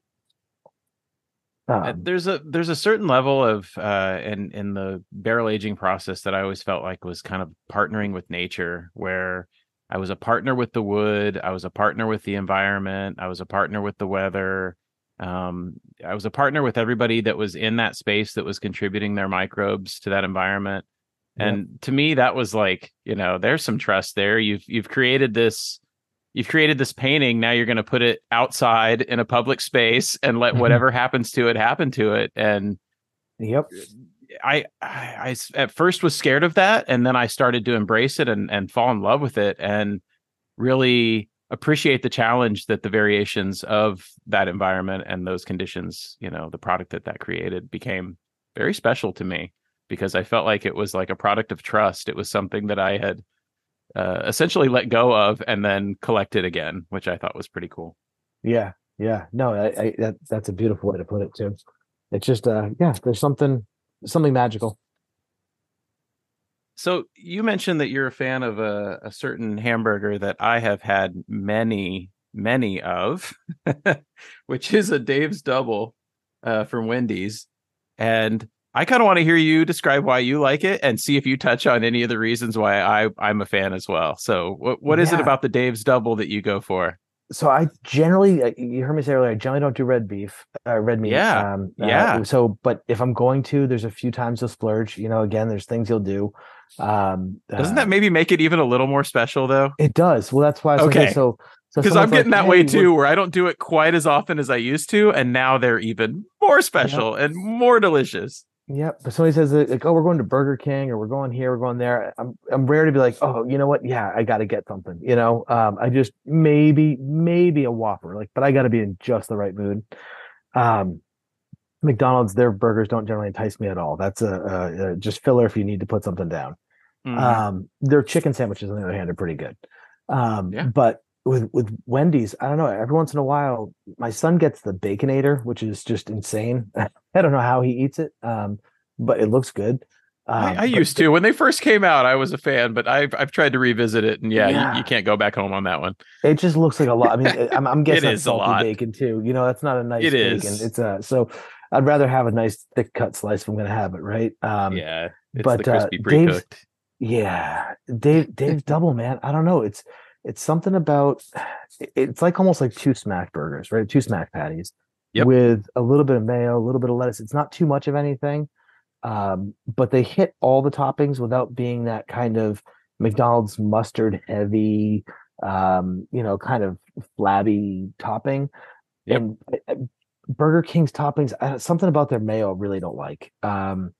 Uh, um, there's a there's a certain level of uh in in the barrel aging process that I always felt like was kind of partnering with nature where I was a partner with the wood, I was a partner with the environment, I was a partner with the weather. Um I was a partner with everybody that was in that space that was contributing their microbes to that environment. Yep. And to me that was like, you know, there's some trust there. You've you've created this you've created this painting now you're going to put it outside in a public space and let Mhm. whatever happens to it happen to it. And yep. I I at first was scared of that and then i started to embrace it and and fall in love with it and really appreciate the challenge that the variations of that environment and those conditions you know the product that that created became very special to me because i felt like it was like a product of trust. It was something that i had uh, essentially let go of and then collect it again which i thought was pretty cool. Yeah yeah. No I, I that that's a beautiful way to put it too. It's just uh yeah there's something something magical. So you mentioned that you're a fan of a, a certain hamburger that I have had many, many of, which is a Dave's Double uh, from Wendy's. And I kind of want to hear you describe why you like it and see if you touch on any of the reasons why I, I'm a fan as well. So what, what is it about the Dave's Double that you go for? so I generally, uh, you heard me say earlier, I generally don't do red beef, uh, red meat. Yeah, Um, uh, yeah. so, but if I'm going to, there's a few times you'll splurge. You know, again, there's things you'll do. Um, Doesn't uh, that maybe make it even a little more special though? It does. Well, that's why. I was like, Okay. hey, so, so Because I'm someone's like, getting that "Hey, way too, where I don't do it quite as often as I used to, and now they're even more special and more delicious. Yep. But somebody says like, oh, we're going to Burger King or we're going here, we're going there. I'm I'm rare to be like, oh, you know what? Yeah, I got to get something. You know, um, I just maybe maybe a Whopper, like, but I got to be in just the right mood. Um, McDonald's, their burgers don't generally entice me at all. That's a, a, a just filler if you need to put something down. Mhm. Um, their chicken sandwiches, on the other hand, are pretty good. Um, Yeah. but with with Wendy's, I don't know. Every once in a while, my son gets the Baconator, which is just insane. I don't know how he eats it, um, but it looks good. Um, I, I used to when they first came out. I was a fan, but I've I've tried to revisit it, and yeah, You, Yeah. you can't go back home on that one. It just looks like a lot. I mean, I'm, I'm guessing It is a salty lot. bacon too. You know, that's not a nice It bacon. is. It's a so I'd rather have a nice thick cut slice if I'm going to have it, right? Um, yeah, it's but, the uh, crispy Dave's-. Yeah, Dave Dave's double man. I don't know. It's it's something about it's like almost like two smack burgers, right? Two smack patties Yep. with a little bit of mayo, a little bit of lettuce. It's not too much of anything, um, but they hit all the toppings without being that kind of McDonald's mustard heavy, um, you know, kind of flabby topping. Yep. And uh, uh, Burger King's toppings, uh, something about their mayo I really don't like. Um,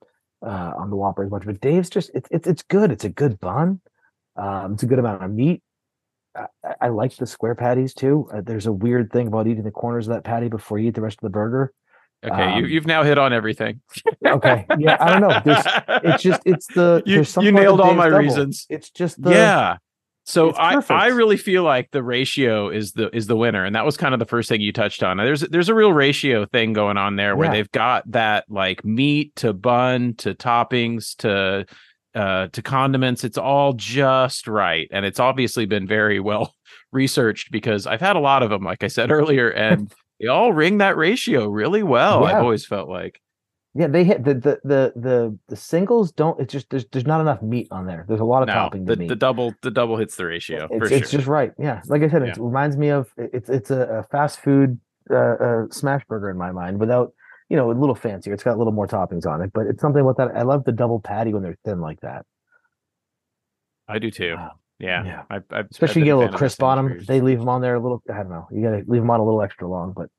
uh, on the Whopper as much, but Dave's just it's it's it's good. It's a good bun. Um, it's a good amount of meat. I, I- like the square patties too. Uh, there's a weird thing about eating the corners of that patty before you eat the rest of the burger. Okay, you, um, you've now hit on everything. Okay, yeah, I don't know. There's, it's just it's the you, you nailed all my double. reasons. It's just the yeah. So I, I really feel like the ratio is the is the winner, and that was kind of the first thing you touched on. There's there's a real ratio thing going on there where Yeah. they've got that like meat to bun to toppings to uh to condiments. It's all just right, and it's obviously been very well researched because I've had a lot of them, like I said earlier, and they all ring that ratio really well. I've always felt like. yeah they hit the the the the, the singles don't. It's just there's there's not enough meat on there. There's a lot of No, topping the, to the double the double hits the ratio it's, it's sure. just right. Yeah, like I said, Yeah. it reminds me of it's it's a, a fast food uh, uh, smash burger in my mind, without you know a little fancier. It's got a little more toppings on it, but it's something with that. I love the double patty when they're thin like that. I do too. Wow. Yeah, Yeah. I, I, Especially you get a little crisp on them. They leave them on there a little. I don't know. You got to leave them on a little extra long, but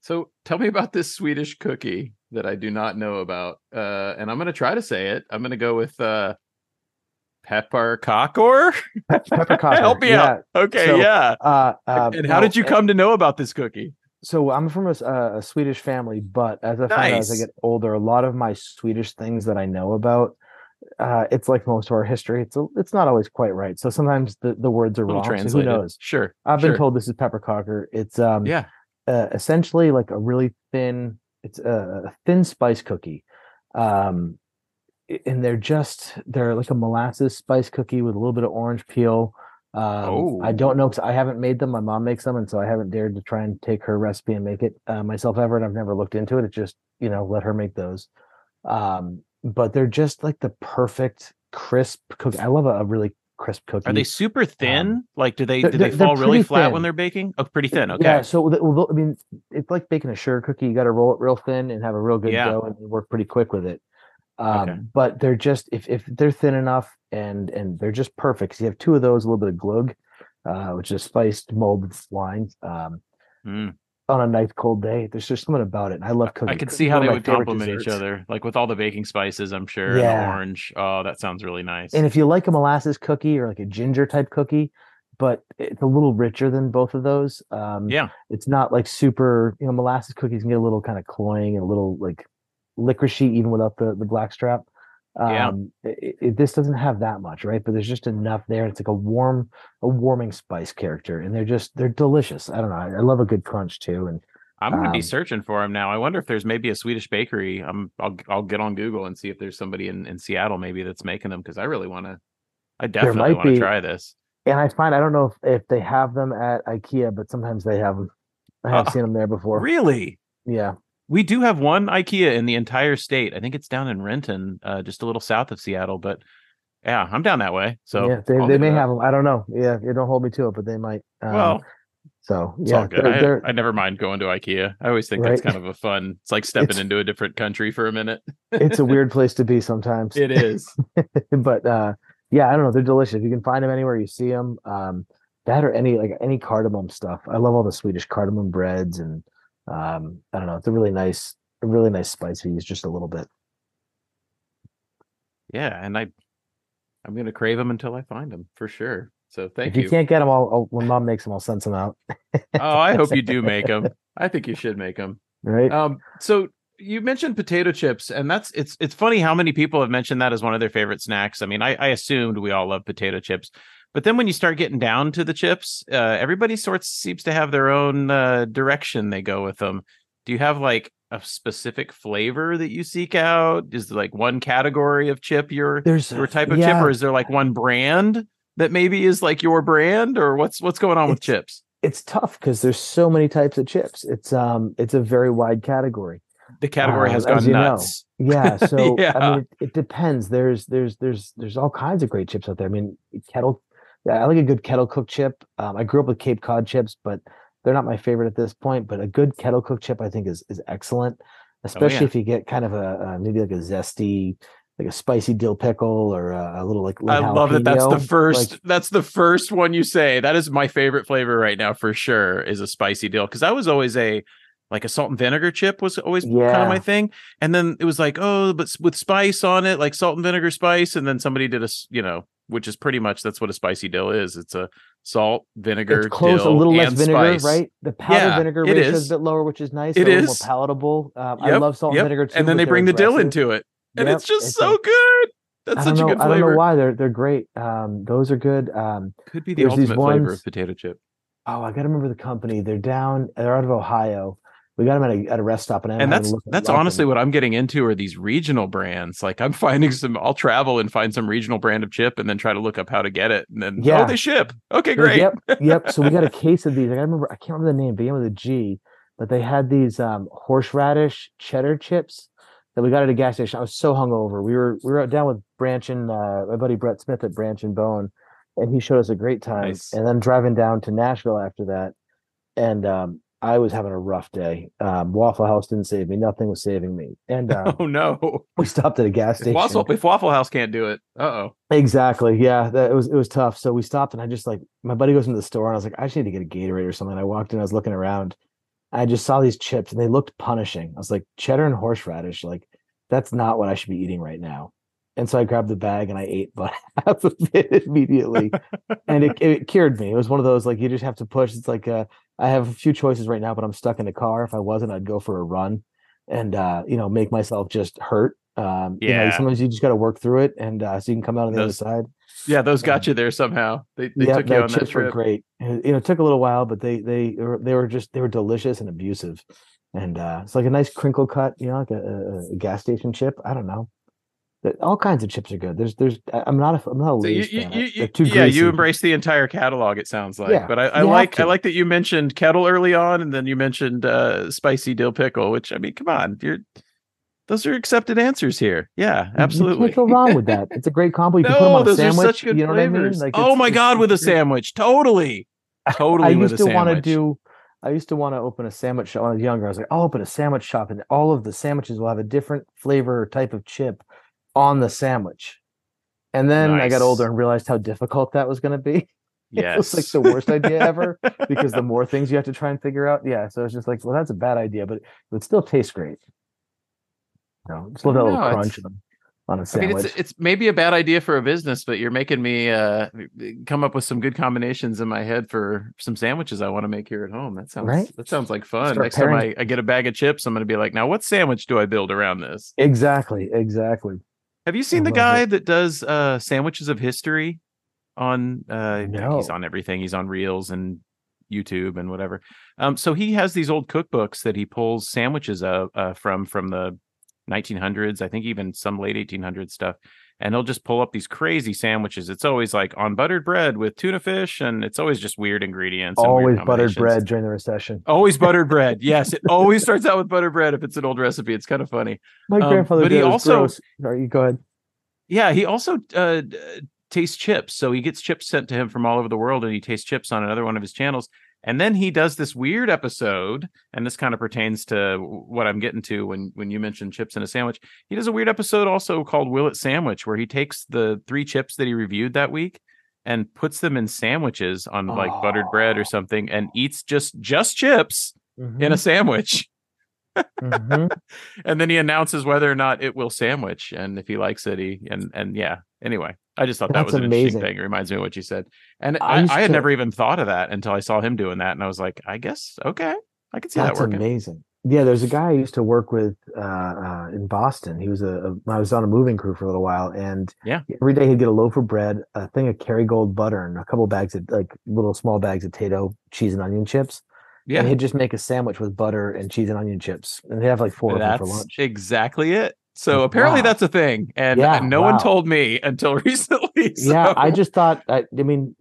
So tell me about this Swedish cookie that I do not know about. Uh, and I'm going to try to say it. I'm going to go with uh, pepparkakor. Pepper peppercocker. Help me yeah. out. Okay, So, yeah. Uh, uh, and how no, did you come to know about this cookie? So I'm from a, uh, a Swedish family, but as I find out as I get older, a lot of my Swedish things that I know about, uh, it's like most of our history. It's a, it's not always quite right. So sometimes the, the words are wrong. So who knows? Sure. I've been told this is peppercocker. It's um Yeah. uh, essentially like a really thin. It's a, a thin spice cookie, um, and they're just they're like a molasses spice cookie with a little bit of orange peel. Um, I Oh. don't know because I haven't made them. My mom makes them, and so I haven't dared to try and take her recipe and make it uh, myself ever. And I've never looked into it. It's just you know let her make those. Um, but they're just like the perfect crisp cookie. I love a, a really crisp cookie. Are they super thin? like, do they do they fall really flat when they're baking? Oh, pretty thin. Okay. Yeah, so well, I mean, it's like baking a sugar cookie. You got to roll it real thin and have a real good Yeah. dough, and work pretty quick with it. Um, Okay. But they're just if if they're thin enough and and they're just perfect. 'cause you have two of those, a little bit of glögg, uh, which is spiced molded wine. Um, Mm. on a nice cold day, there's just something about it. and I love cooking. I could Cooking's see how they would complement each other, like with all the baking spices. I'm sure. And the Yeah. orange. Oh, that sounds really nice. And if you like a molasses cookie or like a ginger type cookie, but it's a little richer than both of those. Um, yeah. it's not like super you know molasses cookies can get a little kind of cloying and a little like licoricey even without the the black strap Yeah. um it, it, this doesn't have that much right but there's just enough there it's like a warm a warming spice character and they're just they're delicious i don't know i, I love a good crunch too and I'm going to be Um, searching for them now. I wonder if there's maybe a Swedish bakery. I'm I'll I'll get on Google and see if there's somebody in, in Seattle maybe that's making them because I really want to. I definitely want to be- try this. and i find i don't know if, if they have them at ikea but sometimes they have them i have Uh, seen them there before Really, yeah we do have one IKEA in the entire state. I think it's down in Renton, uh, just a little south of Seattle. But yeah, I'm down that way. So yeah they, they may have them i don't know yeah they don't hold me to it but they might um, Well, so it's yeah all good. they're- I, they're- I never mind going to IKEA. I always think that's kind of a fun. It's like stepping It's- into a different country for a minute. it's a weird place to be sometimes It is. but uh yeah i don't know they're delicious you can find them anywhere you see them um that or any like any cardamom stuff i love all the swedish cardamom breads and um i don't know it's a really nice a really nice spice we use just a little bit yeah, and I I'm going to crave them until I find them for sure. So thank you. if you, can't get them all I'll, when mom makes them i'll send some out oh, I hope you do make them. I think you should make them. right Um, so you mentioned potato chips, and that's it's it's funny how many people have mentioned that as one of their favorite snacks. I mean, I, I assumed we all love potato chips, but then when you start getting down to the chips, uh, everybody sorts seems to have their own uh, direction they go with them. Do you have like a specific flavor that you seek out? Is there like one category of chip your there's your type of yeah, chip, or is there like one brand that maybe is like your brand, or what's what's going on with chips? it's tough because there's so many types of chips. It's um it's a very wide category. The category Um, has as gone you know. nuts. Yeah, so Yeah. I mean, it, it depends. There's there's there's there's all kinds of great chips out there. I mean, kettle. Yeah, I like a good kettle cooked chip. Um, I grew up with Cape Cod chips, but they're not my favorite at this point. But a good kettle cooked chip, I think, is is excellent, especially Oh, yeah. if you get kind of a, a maybe like a zesty, like a spicy dill pickle or a, a little like. I love that. That's the first. like- that's the first one you say. That is my favorite flavor right now for sure. Is a spicy dill because I was always a like a salt and vinegar chip was always kind of my thing, and then it was like oh, but with spice on it, like salt and vinegar spice, and then somebody did a, you know, which is pretty much that's what a spicy dill is. It's a salt, vinegar, it's close, a little less vinegar, spice. right? The powder Yeah, vinegar ratio is is. a bit lower, which is nice. It a is. more palatable. Um, I love salt yep. and vinegar too. and then they bring the dill into it, and Yep, it's just it's so a- good. That's such don't a know. good I don't know why they're they're great. Um, those are good. Um, Could be the ultimate flavor ones- of potato chip. oh, I gotta remember the company. They're down. They're out of Ohio. We got them at a at a rest stop, and, and that's that's honestly them. what I'm getting into are these regional brands. Like I'm finding some. I'll travel and find some regional brand of chip, and then try to look up how to get it. And then Yeah. oh, they ship. Okay, great. Yep, yep. So we got a case of these. I remember. I can't remember the name. Began with a G, but they had these um, horseradish cheddar chips that we got at a gas station. I was so hungover. We were we were out down with Branch and uh, my buddy Brett Smith at Branch and Bone, and he showed us a great time. Nice. And then driving down to Nashville after that, and um, I was having a rough day. Um, Waffle House didn't save me. Nothing was saving me. And um, Oh no! we stopped at a gas If station. Waffle, if Waffle House can't do it, uh oh. Exactly. Yeah, that it was it was tough. So we stopped and I just like my buddy goes into the store and I was like, I just need to get a Gatorade or something. I walked in, I was looking around. I just saw these chips and they looked punishing. I was like, cheddar and horseradish, like that's not what I should be eating right now. And so I grabbed the bag and I ate but half of it immediately. and it, it cured me. It was one of those like you just have to push. It's like uh, I have a few choices right now, but I'm stuck in a car. If I wasn't, I'd go for a run and uh, you know, make myself just hurt. Um, you know, Yeah. sometimes you just got to work through it, and uh, so you can come out on the Those- other side. Yeah, those got Um, you there somehow. They, they yeah, took you the on that chips were great. You know, it took a little while, but they they were, they were just they were delicious and abusive, and uh, it's like a nice crinkle cut, you know, like a, a gas station chip. I don't know. That- All kinds of chips are good. There's there's I- I'm not a I'm not a So you, you, you, yeah, you embrace the entire catalog. It sounds like, Yeah, but I, I like I like that you mentioned kettle early on, and then you mentioned uh, spicy dill pickle. Which I mean, come on, you're those are accepted answers here. Yeah, absolutely. You can't go wrong with that. It's a great combo. You can put them no, on a those sandwich. are such good you know flavors. what I mean? Like, oh my god, with a sandwich, totally, totally I with used to want to do. I used to want to open a sandwich shop when I was younger. I was like, I'll open a sandwich shop, and all of the sandwiches will have a different flavor or type of chip on the sandwich. And then I got older and realized how difficult that was going to be. Yes. It was like the worst idea ever because the more things you have to try and figure out. Yeah, so it's just like, well, that's a bad idea, but it would still taste great. You know, just love that I little crunch it's- on, a I sandwich. mean, it's it's maybe a bad idea for a business, but you're making me uh, come up with some good combinations in my head for some sandwiches I want to make here at home. That sounds Right? that sounds like fun. Start Next time I, I get a bag of chips, I'm going to be like, now what sandwich do I build around this? exactly, exactly. Have you seen the guy it. that does uh, sandwiches of history on? Uh, He's on everything. He's on Reels and YouTube and whatever. Um, so he has these old cookbooks that he pulls sandwiches of uh, from from the 1900s. I think even some late 1800s stuff. And he'll just pull up these crazy sandwiches. It's always like on buttered bread with tuna fish, and it's always just weird ingredients. and weird Always buttered bread during the recession. Always buttered bread. Yes, it always starts out with buttered bread if it's an old recipe. It's kind of funny. My Um, grandfather but did. he also- gross. Sorry, you go ahead. Yeah, he also uh, tastes chips. So he gets chips sent to him from all over the world, and he tastes chips on another one of his channels. And then he does this weird episode, and this kind of pertains to what I'm getting to when when you mentioned chips in a sandwich. He does a weird episode also called Will It Sandwich, where he takes the three chips that he reviewed that week and puts them in sandwiches on like buttered bread or something, and eats just just chips in a sandwich. Mhm. and then he announces whether or not it will sandwich and if he likes it he and and yeah anyway i just thought that was an interesting amazing. thing it reminds me of what you said and I i, I, had to- never even thought of that until i saw him doing that and i was like i guess okay i can see That's that working amazing. Yeah, there's a guy I used to work with uh, uh, in Boston. He was a, a I was on a moving crew for a little while, and Yeah. every day he'd get a loaf of bread, a thing of Kerrygold butter, and a couple bags of like little small bags of Tayto cheese and onion chips. yeah And he'd just make a sandwich with butter and cheese and onion chips, and they have like four of them for lunch. exactly it so apparently Wow. that's a thing and Yeah, no one told me until recently Yeah, I just thought. I, I mean,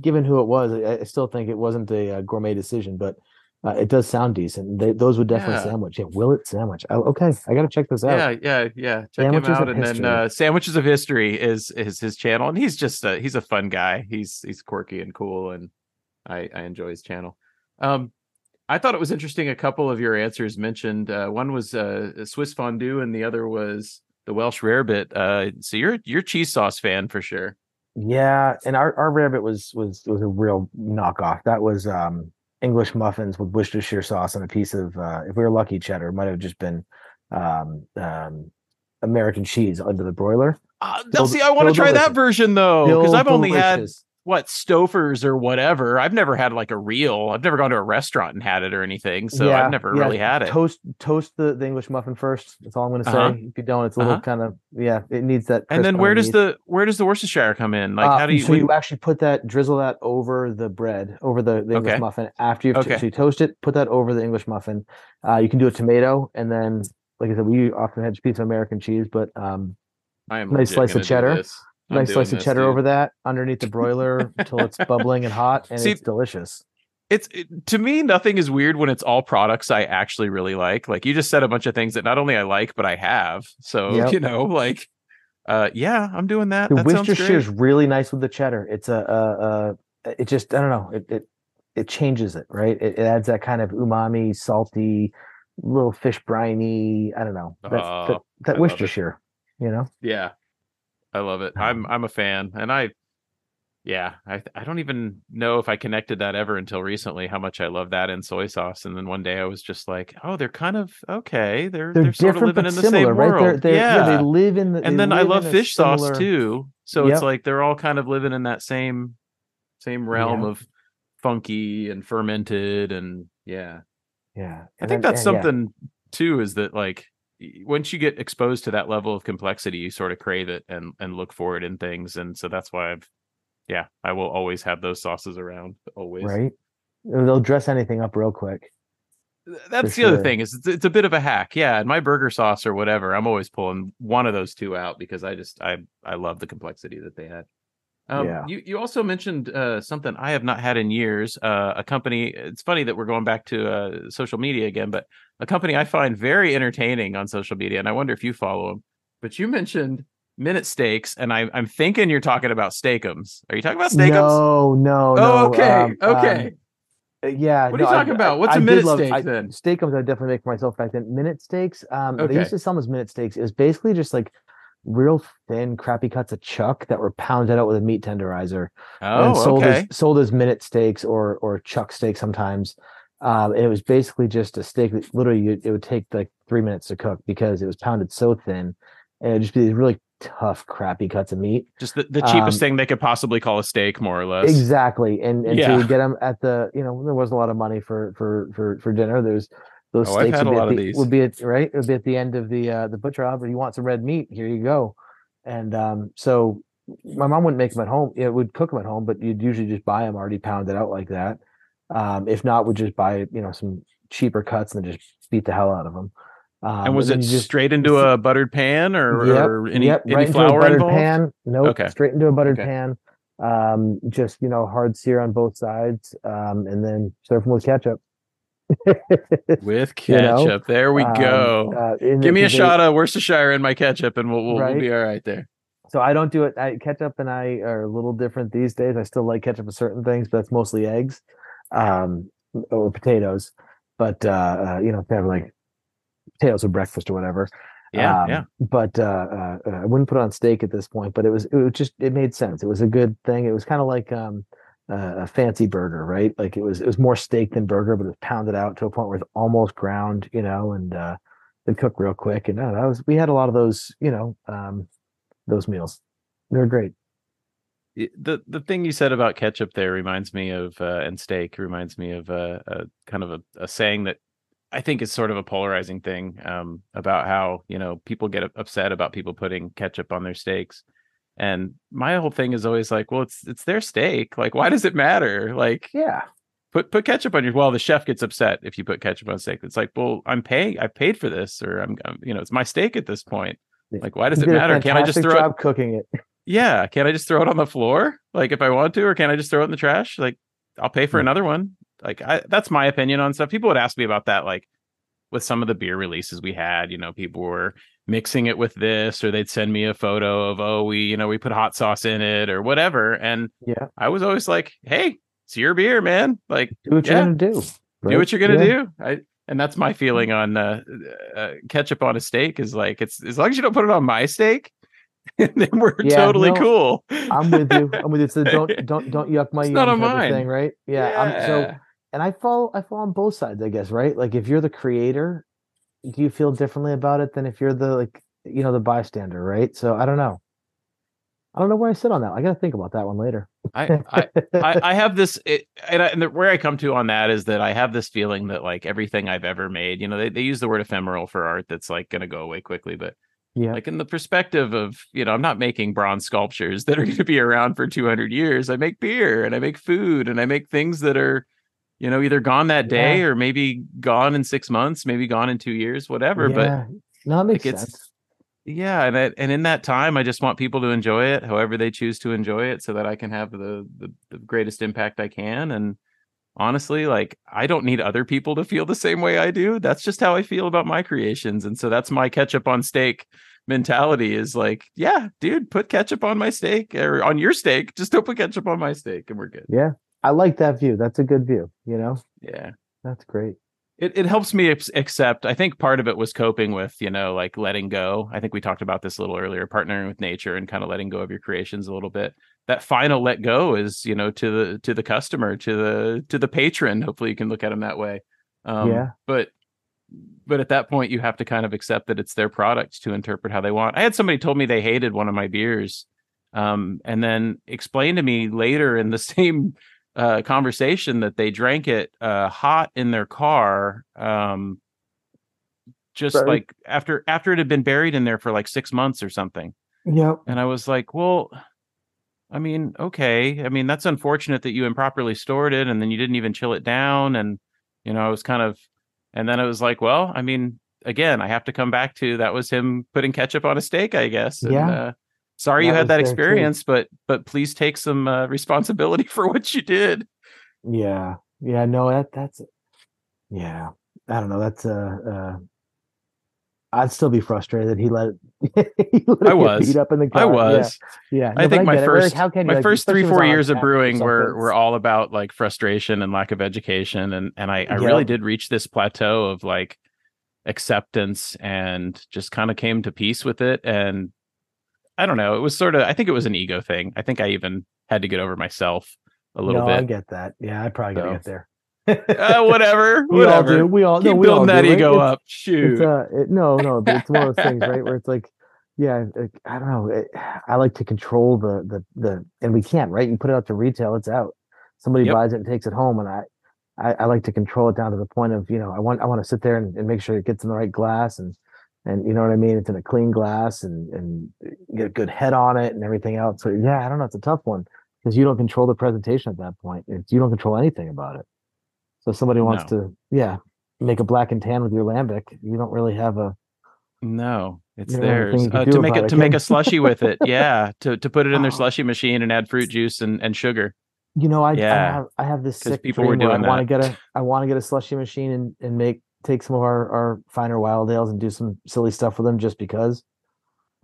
given who it was, I, I still think it wasn't a, uh gourmet decision, but uh, it does sound decent. They, those would definitely Yeah. sandwich. Yeah, Will It sandwich. Oh, okay, I got to check this out. Yeah, yeah, yeah. Check Sandwiches him out, and History. then uh, Sandwiches of History is is his channel, and he's just a, he's a fun guy. He's he's quirky and cool, and I I enjoy his channel. Um, I thought it was interesting. A couple of your answers mentioned uh, one was uh, Swiss fondue, and the other was the Welsh rarebit. Uh, so you're you're cheese sauce fan for sure. Yeah, and our our rarebit was was was a real knockoff. That was um English muffins with Worcestershire sauce and a piece of uh if we were lucky cheddar, it might have just been um um American cheese under the broiler. Uh, see, I want to try that version though, because I've only had delicious. What Stouffer's or whatever. I've never had like a real. I've never gone to a restaurant and had it or anything, so Yeah, I've never yeah, really had it. Toast toast the, the English muffin first. That's all I'm gonna say. Uh-huh. If you don't, it's a little Uh-huh. kind of yeah, it needs that and then where does the where does the Worcestershire come in? Like, Uh, how do you? so you actually put that drizzle that over the bread over the, the English Okay. muffin after you've Okay. so you toast it put that over the English muffin uh, you can do a tomato and then like I said we often had a piece of American cheese but um I am nice slice of cheddar. Nice slice of this, cheddar dude. over that underneath the broiler until it's bubbling and hot and See, it's delicious It's it, to me, nothing is weird when it's all products I actually really like. Like you just said a bunch of things that not only I like but I have. So Yep. you know, like, uh, yeah, I'm doing that. the that sounds Worcestershire is really nice with the cheddar it's a uh uh it just I don't know it it, it changes it right it, it adds that kind of umami salty little fish briny I don't know that that, Oh, that it. Worcestershire you know Yeah, I love it. Um, I'm I'm a fan, and I, yeah, I I don't even know if I connected that ever until recently. How much I love that and soy sauce, and then one day I was just like, oh, they're kind of okay. They're they're, they're, sort of living in the similar, same right? world. They're, they're, yeah. they live in the. and then I love fish sauce too. So Yep. it's like they're all kind of living in that same same realm Yeah. of funky and fermented and yeah. Yeah, I think then- that's and yeah, something too is that like once you get exposed to that level of complexity, you sort of crave it and and look for it in things. And so that's why I've yeah, I will always have those sauces around always. right. They'll dress anything up real quick. That's the other thing is it's, it's a bit of a hack. Yeah, and my burger sauce or whatever, I'm always pulling one of those two out because I just I I love the complexity that they had. Um, Yeah. You you also mentioned uh, something I have not had in years. Uh, a company. It's funny that we're going back to uh, social media again, but a company I find very entertaining on social media, and I wonder if you follow them. But you mentioned Minute Steaks, and I, I'm thinking you're talking about Steak-umms. Are you talking about Steak-umms? No, no, Oh, no. okay, um, okay. um, yeah. What are you no, I- talking about? What's a I did minute love- steak I- then? Steak-umms, I definitely make for myself back then. Minute steaks. Um, Okay. they used to sell them as minute steaks. It was basically just like real thin, crappy cuts of chuck that were pounded out with a meat tenderizer. and oh, sold okay. as sold as minute steaks or or chuck steak sometimes. And it was basically just a steak that literally it would take like three minutes to cook because it was pounded so thin, and it'd just be these really tough, crappy cuts of meat. Just the, the cheapest um, thing they could possibly call a steak, more or less. Exactly, and and Yeah. to get them at the you know there wasn't a lot of money for for for for dinner. There's those Oh, steaks would be, at the, would be at right. It would be at the end of the uh the butcher. But you want some red meat? Here you go. And um, so my mom wouldn't make them at home. It would cook them at home, but you'd usually just buy them already pounded out like that. Um, if not, would just buy you know some cheaper cuts and then just beat the hell out of them. Um, and was then it just straight into a buttered pan or, Yep, or any, yep, any right flour buttered involved? pan. Nope, Okay. straight into a buttered Okay. pan. Um, just you know, hard sear on both sides, um, and then serve them with ketchup. With You know, ketchup. there we Um, go. uh, Give me a they- shot of Worcestershire in my ketchup and we'll, we'll, we'll be all right there. So I don't do it. I, ketchup and I are a little different these days. I still like ketchup for certain things, but that's mostly eggs, um, or potatoes. But uh, uh, you know, they have like potatoes for breakfast or whatever. Yeah, Um, yeah. But uh, uh, uh, I wouldn't put on steak at this point. But it was it was just it made sense. It was a good thing. It was kind of like um, uh, a fancy burger, right? Like it was it was more steak than burger, but it was pounded out to a point where it's almost ground, you know, and uh, they cook real quick. And uh, that was we had a lot of those, you know, um, those meals. They were great. The the thing you said about ketchup there reminds me of uh, and steak reminds me of uh, a kind of a, a saying that I think is sort of a polarizing thing um, about how you know people get upset about people putting ketchup on their steaks, and my whole thing is always like, well, it's it's their steak. Like, why does it matter? Like, Yeah. put put ketchup on your. Well, the chef gets upset if you put ketchup on steak. It's like, well, I'm paying. I paid for this, or I'm, I'm you know, it's my steak at this point. Like, why does You it matter? Can't I just throw it? job cooking it? Yeah, can I just throw it on the floor? Like if I want to, or can I just throw it in the trash? Like I'll pay for Yeah. another one. Like I, that's my opinion on stuff. People would ask me about that, like with some of the beer releases we had. You know, people were mixing it with this, or they'd send me a photo of, oh, we, you know, we put hot sauce in it or whatever. And Yeah. I was always like, hey, it's your beer, man. Like Do what Yeah. you're gonna do. do what you're gonna Yeah. do. I and that's my feeling on uh, uh, ketchup on a steak is like it's as long as you don't put it on my steak, then we're Yeah, totally no, cool. I'm with you. I'm with you. So don't don't don't yuck my It's not on mine. thing, right? Yeah. I'm, so and I fall I fall on both sides, I guess, right? Like if you're the creator, do you feel differently about it than if you're the like you know the bystander, right? So I don't know. I don't know where I sit on that. I got to think about that one later. I, I, I, I have this, it, and, I, and the, where I come to on that is that I have this feeling that like everything I've ever made, you know, they, they use the word ephemeral for art that's like going to go away quickly, but yeah. like in the perspective of, you know, I'm not making bronze sculptures that are going to be around for 200 years. I make beer and I make food and I make things that are, you know, either gone that day Yeah. or maybe gone in six months, maybe gone in two years, whatever. But Yeah. no, it makes like, sense. yeah and I, and in that time i just want people to enjoy it however they choose to enjoy it so that i can have the, the the greatest impact i can and honestly like i don't need other people to feel the same way i do that's just how i feel about my creations and so that's my ketchup on steak mentality is like yeah dude put ketchup on my steak or on your steak just don't put ketchup on my steak and we're good Yeah. I like that view. That's a good view. You know, yeah that's great. it, it helps me accept i think part of it was coping with you know like letting go i think we talked about this a little earlier partnering with nature and kind of letting go of your creations a little bit that final let go is you know to the to the customer to the to the patron hopefully you can look at them that way um Yeah. but but at that point you have to kind of accept that it's their product to interpret how they want i had somebody told me they hated one of my beers um and then explained to me later in the same uh, conversation that they drank it uh, hot in their car, um, just like after after it had been buried in there for like six months or something. Yep. And I was like, well, I mean, okay, I mean that's unfortunate that you improperly stored it and then you didn't even chill it down, and you know I was kind of, and then it was like, well, I mean, again, I have to come back to that was him putting ketchup on a steak, I guess. And, Yeah. Uh, sorry you had that too. experience, but but please take some uh, responsibility for what you did. Yeah. Yeah. No, that that's yeah. I don't know. That's uh, uh I'd still be frustrated that he let it, he let I was. beat up in the car. I Yeah, was. Yeah. I No, but think my get like, first how can you, my like, first three four when it's on years of brewing were were all about like frustration and lack of education and and I I really did reach this plateau of like acceptance and just kind of came to peace with it and I don't know it was sort of I think it was an ego thing I think I even had to get over myself a little bit. I get that. Yeah, I probably gotta So. get there. Uh, whatever we all do. We all keep no, we all building that do, right? ego It's- up shoot It's uh, it, no, no, it's one of those things, right? Where it's like, yeah, like, I don't know. It, I like to control the the the, and we can't, right? You put it out to retail, it's out. Somebody Yep. buys it and takes it home, and I, I, I like to control it down to the point of, you know, I want I want to sit there and, and make sure it gets in the right glass and and you know what I mean. It's in a clean glass and and get a good head on it and everything else. So yeah, I don't know. It's a tough one because you don't control the presentation at that point. It's, you don't control anything about it. So if somebody wants to, yeah, make a black and tan with your lambic, you don't really have a No, it's theirs anything you can uh, to make it it, to make a slushy with it. Yeah, to to put it in their slushy machine and add fruit juice and, and sugar. You know, I, I Yeah. have I have this sick people were dream where doing I want to get a I want to get a slushy machine and and make take some of our our finer wild ales and do some silly stuff with them just because.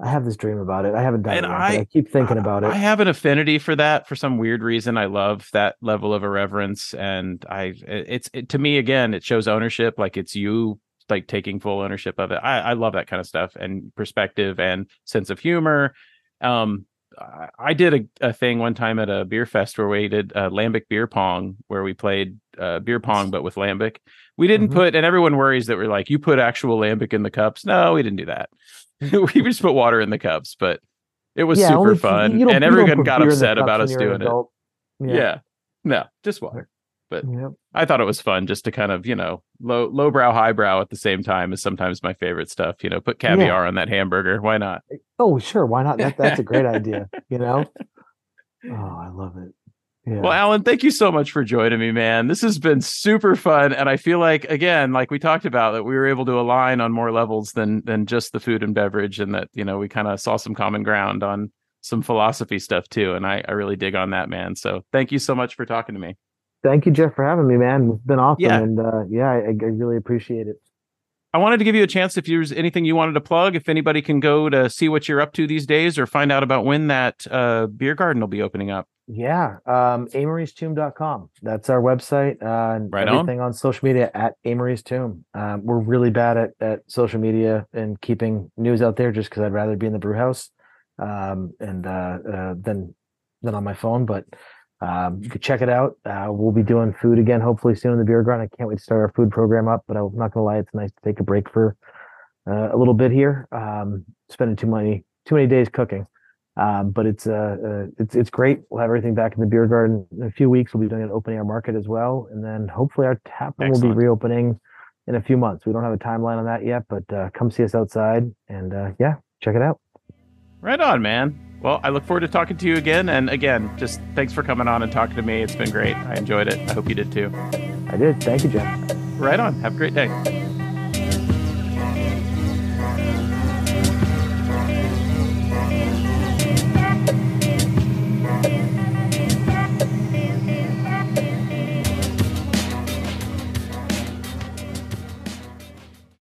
I have this dream about it. I haven't done And it yet, I- I keep thinking about it. I have an affinity for that for some weird reason. I love that level of irreverence, and I it's it, to me again. It shows ownership, like it's you like taking full ownership of it. I, I love that kind of stuff and perspective and sense of humor. Um, I, I did a, a thing one time at a beer fest where we did uh, lambic beer pong, where we played uh, beer pong but with lambic. We didn't Mhm. put, and everyone worries that we're like, you put actual lambic in the cups. No, we didn't do that. we just put water in the cups, but it was Yeah, super fun, and everyone got beer in the upset about us doing it. adult. Yeah. no, just water. Yep. I thought it was fun just to kind of, you know, low lowbrow, highbrow at the same time is sometimes my favorite stuff. You know, put caviar on that hamburger. Why not? Oh, sure. Why not? That that's a great idea. You know. Oh, I love it. Yeah. Well, Allen, thank you so much for joining me, man. This has been super fun, and I feel like again, like we talked about, that we were able to align on more levels than than just the food and beverage, and that you know we kind of saw some common ground on some philosophy stuff too, and I I really dig on that, man. So thank you so much for talking to me. Thank you, Jeff, for having me, man. It's been awesome, Yeah. and uh, yeah, I, I really appreciate it. I wanted to give you a chance if there's anything you wanted to plug, if anybody can go to see what you're up to these days or find out about when that uh, beer garden will be opening up. Yeah, um, amariestomb.com. That's our website. Uh, and Right everything on. social media at Amory's Tomb. Um, we're really bad at, at social media and keeping news out there just because I'd rather be in the brew house um, and uh, uh, than than on my phone. But um, you could check it out. Uh, we'll be doing food again hopefully soon in the beer garden. I can't wait to start our food program up. But I'm not gonna lie, it's nice to take a break for uh, a little bit here. Um, spending too many too many days cooking. Um, but it's uh, uh, it's it's great. We'll have everything back in the beer garden in a few weeks. We'll be doing an opening our market as well, and then hopefully our tap room will be reopening in a few months. We don't have a timeline on that yet, but uh, come see us outside and uh, yeah, check it out. Right on, man. Well, I look forward to talking to you again. And again, just thanks for coming on and talking to me. It's been great. I enjoyed it. I hope you did too. I did. Thank you, Jeff. Right on. Have a great day.